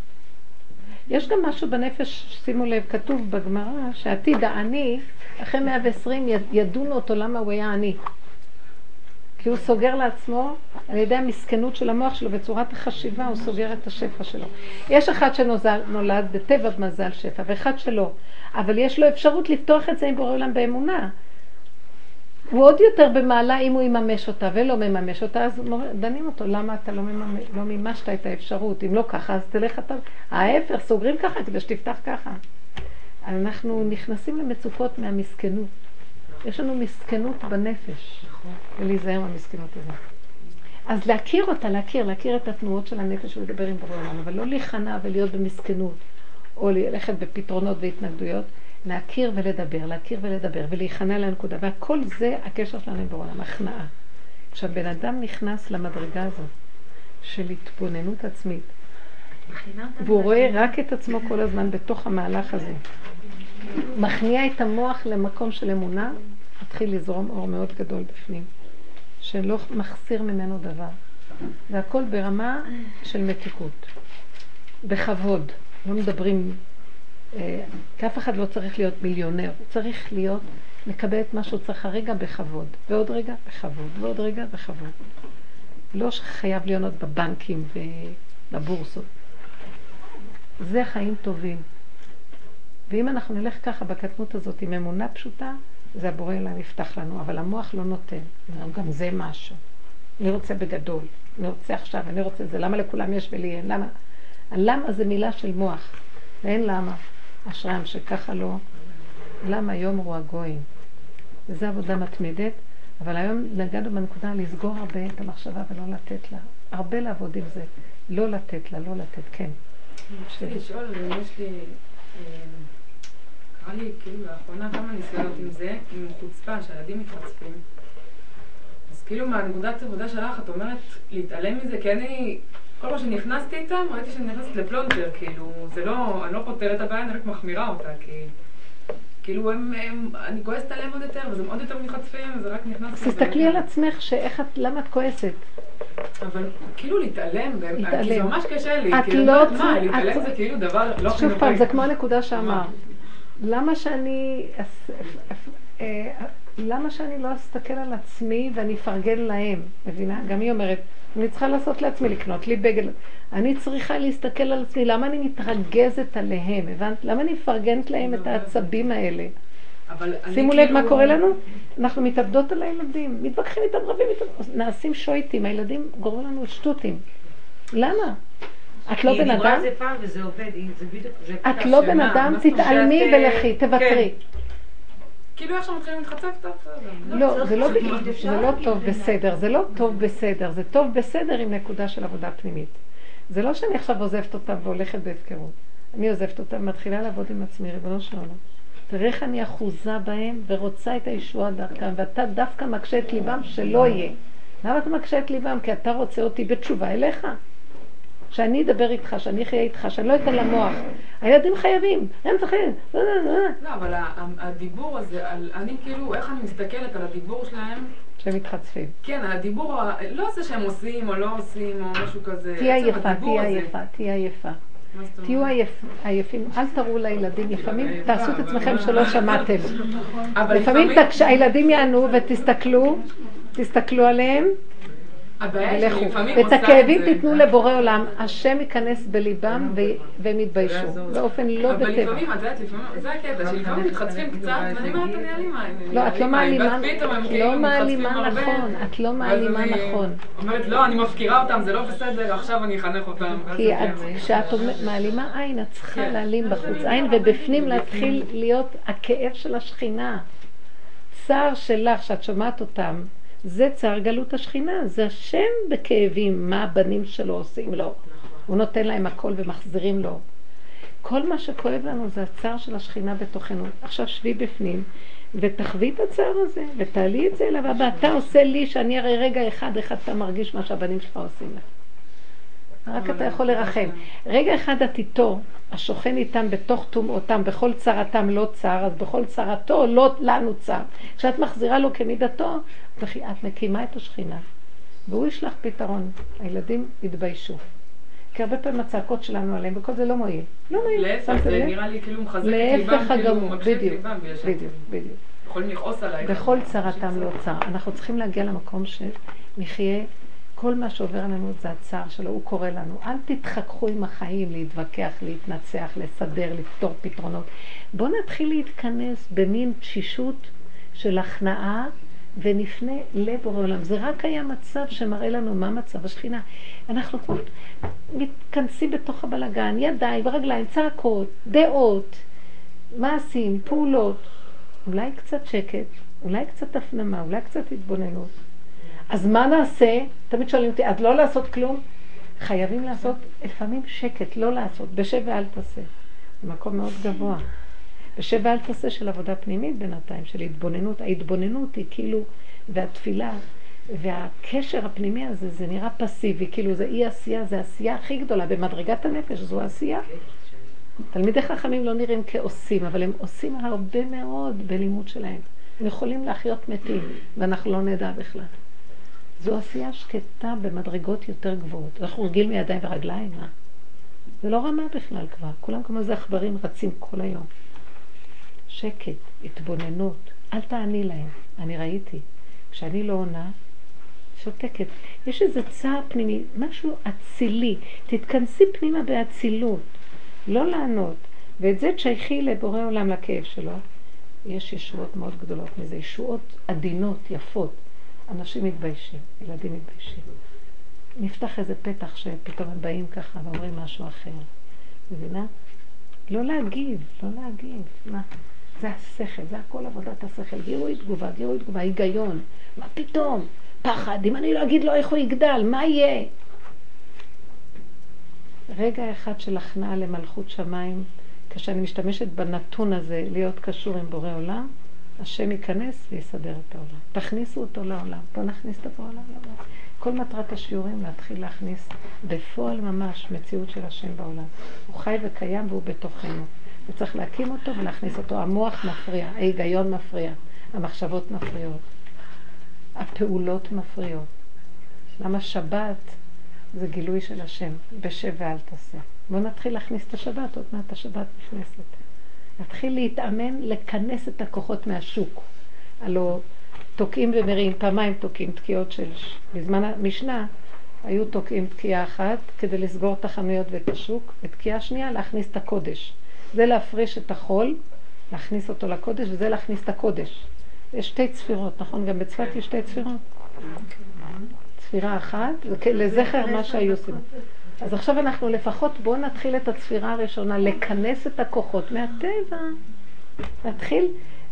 יש גם משהו בנפש, שימו לב, כתוב בגמרא, שעתיד העני, אחרי 120 ידונו אותו למה הוא היה עני. כי הוא סוגר לעצמו, על ידי המסכנות של המוח שלו וצורת החשיבה, הוא סוגר את השפע שלו. יש אחד שנולד בטבע מזל שפע, ואחד שלא. אבל יש לו אפשרות לפתוח את זה עם בורא עולם באמונה. הוא עוד יותר במעלה אם הוא יממש אותה ולא מממש אותה, אז דנים אותו, למה אתה לא, מממש, לא מימשת את האפשרות? אם לא ככה, אז תלך אתה... ההפך, סוגרים ככה כדי שתפתח ככה. אנחנו נכנסים למצוקות מהמסכנות. יש לנו מסכנות בנפש, ולהיזהר מהמסכנות הזאת. אז להכיר אותה, להכיר, להכיר את התנועות של הנפש ולדבר עם בורא עולם, אבל לא להיכנע ולהיות במסכנות, או ללכת בפתרונות והתנגדויות, להכיר ולדבר, להכיר ולדבר, ולהיכנע לנקודה, והכל זה הקשר שלנו עם בורא עולם, הכנעה. כשהבן אדם נכנס למדרגה הזאת של התבוננות עצמית, והוא רואה רק את עצמו כל הזמן בתוך המהלך הזה, מכניע את המוח למקום של אמונה, מתחיל לזרום אור מאוד גדול בפנים, שלא מחסיר ממנו דבר. והכל ברמה של מתיקות, בכבוד. לא מדברים, אף אחד לא צריך להיות מיליונר, הוא צריך להיות, לקבל את מה שהוא צריך הרגע בכבוד, ועוד רגע בכבוד, ועוד רגע בכבוד. לא שחייב להיות בבנקים ובבורסות. זה חיים טובים. ואם אנחנו נלך ככה בקטנות הזאת עם אמונה פשוטה, זה הבורא אלוהים יפתח לנו, אבל המוח לא נותן. גם זה משהו. אני רוצה בגדול, אני רוצה עכשיו, אני רוצה זה, למה לכולם יש ולי אין? למה? הלמה זה מילה של מוח, ואין למה. אשרם שככה לא. למה יאמרו הגויים? וזו עבודה מתמידת, אבל היום נגענו בנקודה לסגור הרבה את המחשבה ולא לתת לה. הרבה לעבוד עם זה. לא לתת לה, לא לתת, כן. אני רוצה לשאול, יש לי... קרה לי כאילו לאחרונה כמה ניסיונות עם זה, עם חוצפה, שהילדים מתחצפים. אז כאילו מהנקודת עבודה שלך, את אומרת להתעלם מזה, כי אני, כל פעם שנכנסתי איתם, ראיתי שאני נכנסת לפלונטר, כאילו, זה לא, אני לא פותרת את הבעיה, אני רק מחמירה אותה, כי... כאילו הם, הם, אני כועסת עליהם עוד יותר, ואז הם עוד יותר מתחצפים, וזה רק נכנס... תסתכלי על עצמך, שאיך את, למה את כועסת? אבל כאילו להתעלם, להתעלם. כי זה ממש קשה לי, את כאילו, לא מה, צריכה- להתעלם את- זה כאילו דבר לא שוב חינוכי. פעם, זה כמו הנקודה שאמר. למה שאני... למה שאני לא אסתכל על עצמי ואני אפרגן להם? מבינה? גם היא אומרת, אני צריכה לעשות לעצמי לקנות לי בגד. אני צריכה להסתכל על עצמי, למה אני מתרגזת עליהם? הבנת? למה אני מפרגנת להם את העצבים האלה? שימו לב כאילו- מה קורה לנו, אנחנו מתאבדות על הילדים, מתווכחים איתם, רבים איתם, נעשים שויטים, הילדים גורמים לנו שטותים. למה? את לא בן אדם? את לא בן אדם? תתעלמי אה, ולכי, תוותרי. כאילו איך שמתחילים להתחצף, טוב, בסדר. לא, זה לא, זה לא להגיד טוב. בסדר, זה לא טוב בסדר, זה טוב בסדר עם נקודה של עבודה פנימית. זה לא שאני עכשיו עוזבת אותם והולכת בהפקרות. אני עוזבת אותם ומתחילה לעבוד עם עצמי, ריבונו של עולם. תראה איך אני אחוזה בהם ורוצה את הישועה דרכם, ואתה דווקא מקשה את ליבם שלא יהיה. למה אתה מקשה את ליבם? כי אתה רוצה אותי בתשובה אליך. שאני אדבר איתך, שאני אחיה איתך, שאני לא אתן למוח. הילדים חייבים, הם צריכים. לא, אבל ה- ה- הדיבור הזה, אני כאילו, איך אני מסתכלת על הדיבור שלהם, שהם מתחצפים. כן, הדיבור, לא זה שהם עושים או לא עושים או משהו כזה. תהיה עייפה, תהיה. עייפה, תהיה עייפה. תהיו עייפים, אל תראו לילדים, לפעמים תעשו את אבל עצמכם? שלא שמעתם. אבל לפעמים כשהילדים יענו ותסתכלו, תסתכלו עליהם ולכו. שלפעמים ואת עושה את הכאבים. תיתנו לבורא עולם, השם ייכנס בליבם ו- והם יתביישו, באופן לא אבל בטבע. לפעמים, את יודעת, לפעמים, זה הקטע, שלפעמים מתחצפים קצת, ואני אומרת, אני אלימה. לא, את לא מעלימה, את כאילו לא מעלימה. נכון, את לא מעלימה נכון. אומרת, לא, אני מפקירה אותם, זה לא בסדר, עכשיו אני אחנך אותם. כי כן. כשאת מעלימה עין, את צריכה כן. להעלים בחוץ עין, ובפנים להתחיל להיות הכאב של השכינה. צער שלך, שאת שומעת אותם, זה צער גלות השכינה, זה השם בכאבים, מה הבנים שלו עושים לו. הוא נותן להם הכל ומחזירים לו. כל מה שכואב לנו זה הצער של השכינה בתוכנו. עכשיו שבי בפנים ותחווי את הצער הזה, ותעלי את זה אליו הבא. אתה עושה לי שאני הרי רגע אחד, אחד אתה מרגיש מה שהבנים שלך עושים לך. רק אתה יכול לרחם. רגע אחד את איתו, השוכן איתם בתוך טומאותם, בכל צרתם לא צר, אז בכל צרתו לא לנו צר. כשאת מחזירה לו כמידתו, את מקימה את השכינה. והוא ישלח פתרון. הילדים יתביישו. כי הרבה פעמים הצעקות שלנו עליהם, וכל זה לא מועיל. לא מועיל. להפך, זה? נראה לי כאילו מחזק את ליבם, כאילו בדיוק, ליבם. בדיוק, בדיוק. יכולים לכעוס עליי. בכל צרתם לא צר. אנחנו צריכים להגיע למקום שנחיה, כל מה שעובר עלינו זה הצער שלו, הוא קורא לנו. אל תתחככו עם החיים, להתווכח, להתנצח, לסדר, לפתור פתרונות. בואו נתחיל להתכנס במין תשישות של הכנעה ונפנה לבורא עולם. זה רק היה מצב שמראה לנו מה מצב השכינה. אנחנו מתכנסים בתוך הבלגן, ידיים ורגליים, צעקות, דעות, מעשים, פעולות. אולי קצת שקט, אולי קצת הפנמה, אולי קצת התבוננות. אז מה נעשה? תמיד שואלים אותי, אז לא לעשות כלום? חייבים לעשות לפעמים שקט, לא לעשות, בשב ואל תעשה. זה מקום מאוד גבוה. בשב ואל תעשה של עבודה פנימית בינתיים, של התבוננות. ההתבוננות היא כאילו, והתפילה, והקשר הפנימי הזה, זה נראה פסיבי, כאילו זה אי עשייה, זה עשייה הכי גדולה במדרגת הנפש, זו עשייה. תלמידי חכמים לא נראים כעושים, אבל הם עושים הרבה מאוד בלימוד שלהם. הם יכולים להחיות מתים, ואנחנו לא נדע בכלל. זו עשייה שקטה במדרגות יותר גבוהות. אנחנו רגיל מידיים ורגליים, מה? זה לא רמה בכלל כבר. כולם כמו איזה עכברים רצים כל היום. שקט, התבוננות, אל תעני להם. אני ראיתי. כשאני לא עונה, שותקת. יש איזה צער פנימי, משהו אצילי. תתכנסי פנימה באצילות. לא לענות. ואת זה תשייכי לבורא עולם לכאב שלו. יש ישועות מאוד גדולות מזה, ישועות עדינות, יפות. אנשים מתביישים, ילדים מתביישים. נפתח איזה פתח שפתאום הם באים ככה ואומרים משהו אחר. מבינה? לא להגיב, לא להגיב. מה? זה השכל, זה הכל עבודת השכל. גירוי תגובה, גירוי תגובה, היגיון. מה פתאום? פחד. אם אני לא אגיד לו איך הוא יגדל, מה יהיה? רגע אחד של הכנעה למלכות שמיים, כשאני משתמשת בנתון הזה להיות קשור עם בורא עולם, השם ייכנס ויסדר את העולם. תכניסו אותו לעולם. בואו נכניס את העולם לעולם. כל מטרת השיעורים להתחיל להכניס בפועל ממש מציאות של השם בעולם. הוא חי וקיים והוא בתוכנו. וצריך להקים אותו ולהכניס אותו. המוח מפריע, ההיגיון מפריע, המחשבות מפריעות, הפעולות מפריעות. למה שבת זה גילוי של השם, בשב ואל תעשה. בואו נתחיל להכניס את השבת, עוד מעט השבת נכנסת. נתחיל להתאמן לכנס את הכוחות מהשוק. הלוא תוקעים ומריעים, פעמיים תוקעים תקיעות של... בזמן המשנה היו תוקעים תקיעה אחת כדי לסגור את החנויות ואת השוק, ותקיעה שנייה להכניס את הקודש. זה להפריש את החול, להכניס אותו לקודש, וזה להכניס את הקודש. יש שתי צפירות, נכון? גם בצפת יש שתי צפירות. צפירה אחת, לזכר מה שהיו עושים. אז עכשיו אנחנו לפחות, בואו נתחיל את הצפירה הראשונה, לכנס את הכוחות מהטבע. להתחיל,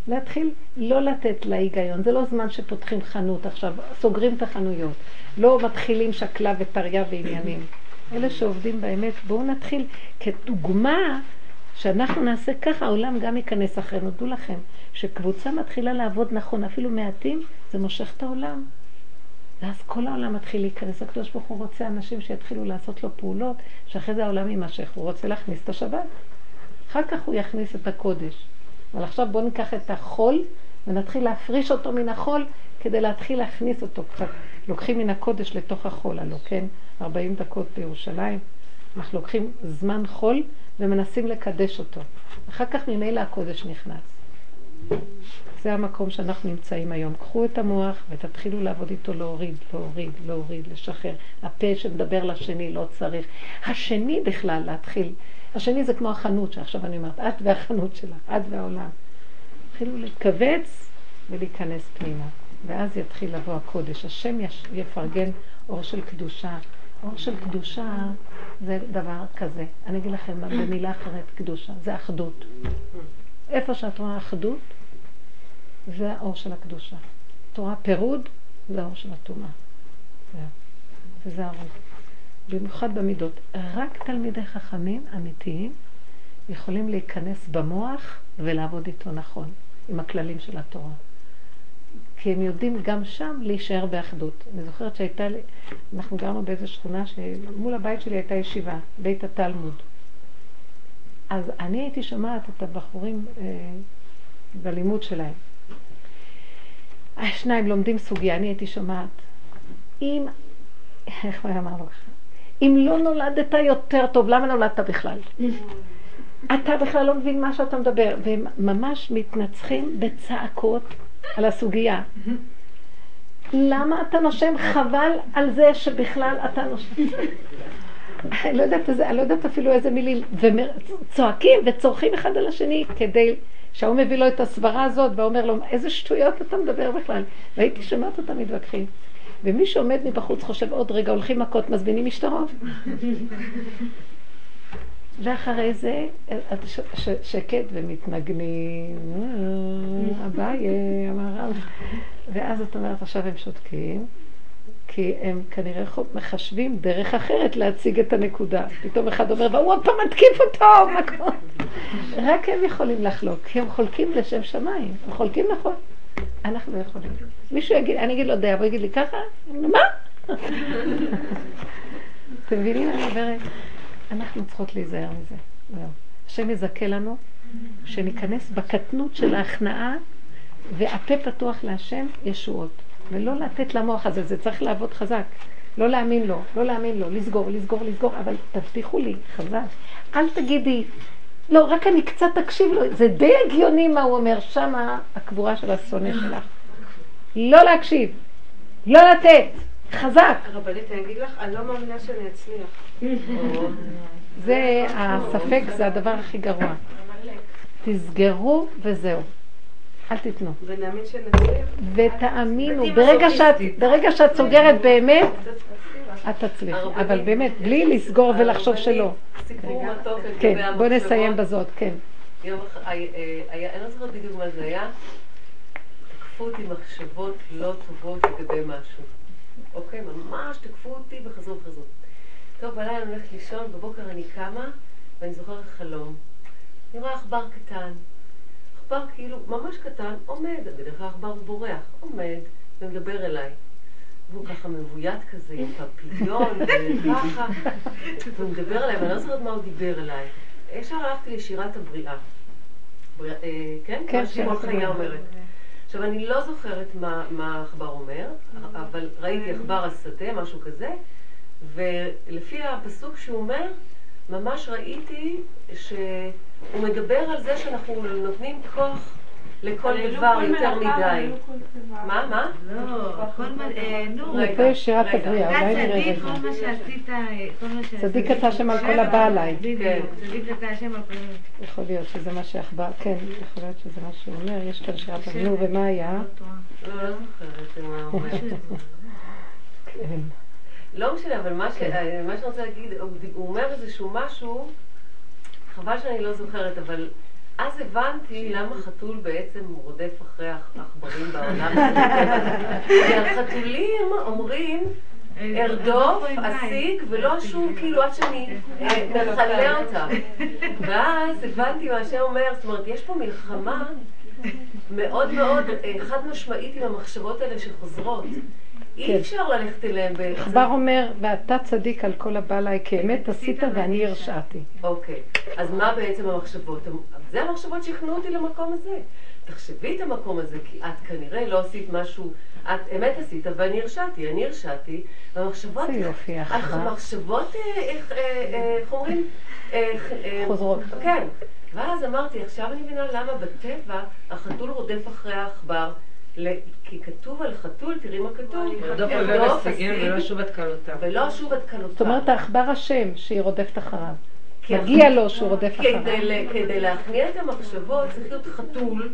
להתחיל לא לתת להיגיון. זה לא זמן שפותחים חנות עכשיו, סוגרים את החנויות. לא מתחילים שקלה וטריה ועניינים. אלה שעובדים באמת, בואו נתחיל כדוגמה שאנחנו נעשה ככה, העולם גם ייכנס אחרינו. דעו לכם, שקבוצה מתחילה לעבוד נכון, אפילו מעטים, זה מושך את העולם. ואז כל העולם מתחיל להיכנס. הקדוש ברוך הוא רוצה אנשים שיתחילו לעשות לו פעולות, שאחרי זה העולם יימשך. הוא רוצה להכניס את השבת. אחר כך הוא יכניס את הקודש. אבל עכשיו בואו ניקח את החול ונתחיל להפריש אותו מן החול כדי להתחיל להכניס אותו קצת. לוקחים מן הקודש לתוך החול, הלוא כן? 40 דקות בירושלים. אנחנו לוקחים זמן חול ומנסים לקדש אותו. אחר כך ממילא הקודש נכנס. זה המקום שאנחנו נמצאים היום. קחו את המוח ותתחילו לעבוד איתו להוריד, להוריד, להוריד, לשחרר. הפה שמדבר לשני לא צריך. השני בכלל להתחיל. השני זה כמו החנות שעכשיו אני אומרת, את והחנות שלך, את והעולם. תתחילו להתכווץ ולהיכנס פנימה. ואז יתחיל לבוא הקודש. השם יפרגן אור של קדושה. אור של קדושה זה דבר כזה. אני אגיד לכם במילה אחרת, קדושה, זה אחדות. איפה שאת רואה אחדות, זה האור של הקדושה. את רואה פירוד, זה האור של הטומאה. וזה האור. במיוחד במידות. רק תלמידי חכמים אמיתיים יכולים להיכנס במוח ולעבוד איתו נכון, עם הכללים של התורה. כי הם יודעים גם שם להישאר באחדות. אני זוכרת שהייתה לי, אנחנו גרנו באיזו שכונה שמול הבית שלי הייתה ישיבה, בית התלמוד. אז אני הייתי שומעת את הבחורים אה, בלימוד שלהם. השניים לומדים סוגיה, אני הייתי שומעת. אם, איך הוא אמר לך? אם לא נולדת יותר טוב, למה נולדת בכלל? אתה בכלל לא מבין מה שאתה מדבר. והם ממש מתנצחים בצעקות על הסוגיה. למה אתה נושם? חבל על זה שבכלל אתה נושם. אני לא יודעת, אני לא יודעת אפילו איזה מילים. וצועקים וצורכים אחד על השני כדי שההוא מביא לו את הסברה הזאת ואומר לו, איזה שטויות אתה מדבר בכלל. והייתי שומעת אותם מתווכחים. ומי שעומד מבחוץ חושב עוד רגע, הולכים מכות, מזמינים משטרות. ואחרי זה שקט ומתנגנים, אה, אביי, אמר רב. ואז את אומרת, עכשיו הם שותקים, כי הם כנראה מחשבים דרך אחרת להציג את הנקודה. פתאום אחד אומר, והוא עוד פעם מתקיף אותו, רק הם יכולים לחלוק, כי הם חולקים לשם שמיים, הם חולקים נכון. אנחנו לא יכולים. מישהו יגיד, אני אגיד לו דעה, והוא יגיד לי ככה? מה? אתם מבינים? אני אומרת, אנחנו צריכות להיזהר מזה. השם יזכה לנו שניכנס בקטנות של ההכנעה והפה פתוח להשם ישועות. ולא לתת למוח הזה, זה צריך לעבוד חזק. לא להאמין לו, לא להאמין לו, לסגור, לסגור, לסגור, אבל תבטיחו לי, חזק. אל תגידי, לא, רק אני קצת אקשיב לו, זה די הגיוני מה הוא אומר, שמה הקבורה של השונא שלך. לא להקשיב, לא לתת, חזק. רבנית, אני אגיד לך, אני לא מאמינה שאני אצליח. זה, הספק זה הדבר הכי גרוע. תסגרו וזהו. אל תיתנו. ונאמין שנצליח. ותאמינו, ברגע שאת, ברגע שאת סוגרת באמת, את תצליחי. אבל באמת, בלי לסגור ולחשוב שלא. סיפור מתוק כן, בוא נסיים בזאת, כן. יום אה, היה, אני לא זוכרת בדיוק מה זה היה, תקפו אותי מחשבות לא טובות לגבי משהו. אוקיי, ממש תקפו אותי וחזרו וחזרו. טוב, בלילה אני הולכת לישון, בבוקר אני קמה, ואני זוכרת חלום. אני רואה עכבר קטן. עכבר כאילו ממש קטן, עומד, בדרך כלל עכבר בורח, עומד ומדבר אליי. והוא ככה מבוית כזה, עם פפיון, וככה, והוא מדבר אליי, ואני לא זוכרת מה הוא דיבר אליי. ישר הלכתי לשירת הבריאה. אה, כן? כן, מה שמעון חיה אומרת. עכשיו, אני לא זוכרת מה העכבר אומר, אבל ראיתי עכבר השדה, משהו כזה, ולפי הפסוק שהוא אומר, ממש ראיתי שהוא מדבר על זה שאנחנו נותנים כוח לכל דבר יותר מדי. מה, מה? לא, כל מה, אה, נו. יפה שירת הבריאה, אולי נראה רגע. כל מה שעשית, כל מה שעשית. צדיק אתה השם על כל הבא עליי. בדיוק, צדיק אתה השם על כל... יכול להיות שזה מה שעכבר, כן, יכול להיות שזה מה שהוא אומר, יש כאן שירת הבריאה, ומה היה? לא, לא זוכרת הוא. כן. לא משנה, אבל מה שאני רוצה להגיד, הוא אומר איזשהו משהו, חבל שאני לא זוכרת, אבל אז הבנתי למה חתול בעצם רודף אחרי העכברים בעולם. כי החתולים אומרים, ארדוף, אסיק, ולא אשוב כאילו עד שאני מכלה אותם. ואז הבנתי מה השם אומר, זאת אומרת, יש פה מלחמה מאוד מאוד חד משמעית עם המחשבות האלה שחוזרות. אי כן. אפשר ללכת אליהם בעצם. עכבר אומר, ואתה צדיק על כל הבא עליי, כי אמת עשית ואני הרשעתי. אוקיי, אז מה בעצם המחשבות? זה המחשבות שהכנו אותי למקום הזה. תחשבי את המקום הזה, כי את כנראה לא עשית משהו, את אמת עשית ואני הרשעתי, אני הרשעתי, והמחשבות, זה יופי, המחשבות, אה, אה, איך אומרים? חוזרות. כן. ואז אמרתי, עכשיו אני מבינה למה בטבע החתול רודף אחרי העכבר. כי כתוב על חתול, תראי מה כתוב. ירדוף עובר הישגים ולא שוב עד כלותיו. ולא שוב עד כלותיו. זאת אומרת, העכבר אשם שהיא רודפת אחריו. מגיע לו שהוא רודף אחריו. כדי להכניע את המחשבות צריך להיות חתול.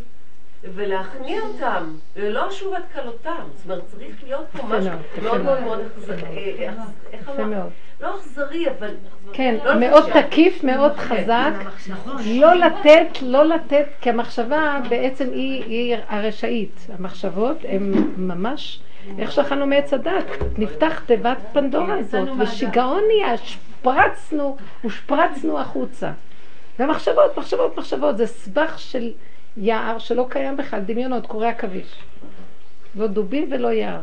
ולהכניע אותם, ולא שוב עד כלותם. זאת אומרת, צריך להיות פה משהו מאוד מאוד מאוד אכזרי. אה, איך אמרת? לא אכזרי, אבל... כן, לא מאוד תקיף, מאוד כן. חזק. לא לתת, לא לתת, כי המחשבה בעצם היא הרשאית. המחשבות הן ממש... איך שאכלנו מעץ הדת, נפתח תיבת פנדורה הזאת, ושיגעון נהיה, שפרצנו, ושפרצנו החוצה. ומחשבות, מחשבות, מחשבות, זה סבך של יער שלא קיים בכלל, דמיונות, קורי עכביש. לא דובים ולא יער.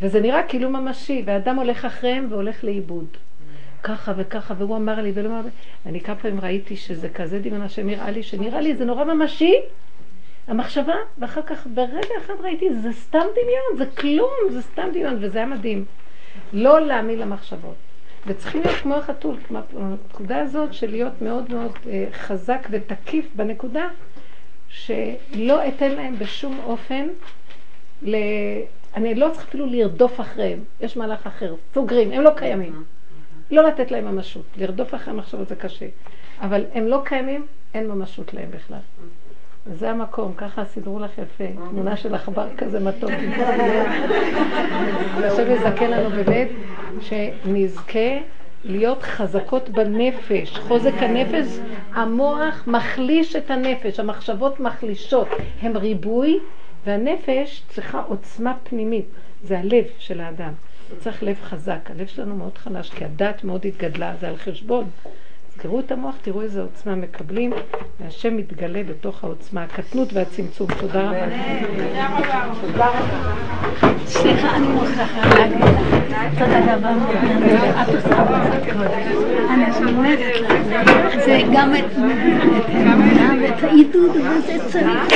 וזה נראה כאילו ממשי, ואדם הולך אחריהם והולך לאיבוד. ככה וככה, והוא אמר לי, ולא אמר לי, אני כמה פעמים ראיתי שזה כזה דמיון השם נראה לי, שנראה לי זה נורא ממשי, המחשבה, ואחר כך ברגע אחד ראיתי, זה סתם דמיון, זה כלום, זה סתם דמיון, וזה היה מדהים. לא להאמין למחשבות. וצריכים להיות כמו החתול, הנקודה הזאת של להיות מאוד מאוד אה, חזק ותקיף בנקודה, שלא אתן להם בשום אופן, ל... אני לא צריך אפילו לרדוף אחריהם, יש מהלך אחר, סוגרים, הם לא קיימים. לא לתת להם ממשות, לרדוף אחרי המחשבות זה קשה, אבל הם לא קיימים, אין ממשות להם בכלל. זה המקום, ככה סידרו לך יפה, תמונה של עכבר כזה מתוק. השם יזכה לנו באמת, שנזכה להיות חזקות בנפש. חוזק הנפש, המוח מחליש את הנפש, המחשבות מחלישות, הם ריבוי, והנפש צריכה עוצמה פנימית, זה הלב של האדם. צריך לב חזק, הלב שלנו מאוד חלש, כי הדת מאוד התגדלה, זה על חשבון. תראו את המוח, תראו איזה עוצמה מקבלים, והשם מתגלה בתוך העוצמה, הקטנות והצמצום. תודה רבה. תודה רבה. סליחה, אני מוכרחה להגיד תודה רבה. את עושה אני אומרת לך, זה גם את האמונה ואת העידוד, וזה צריך.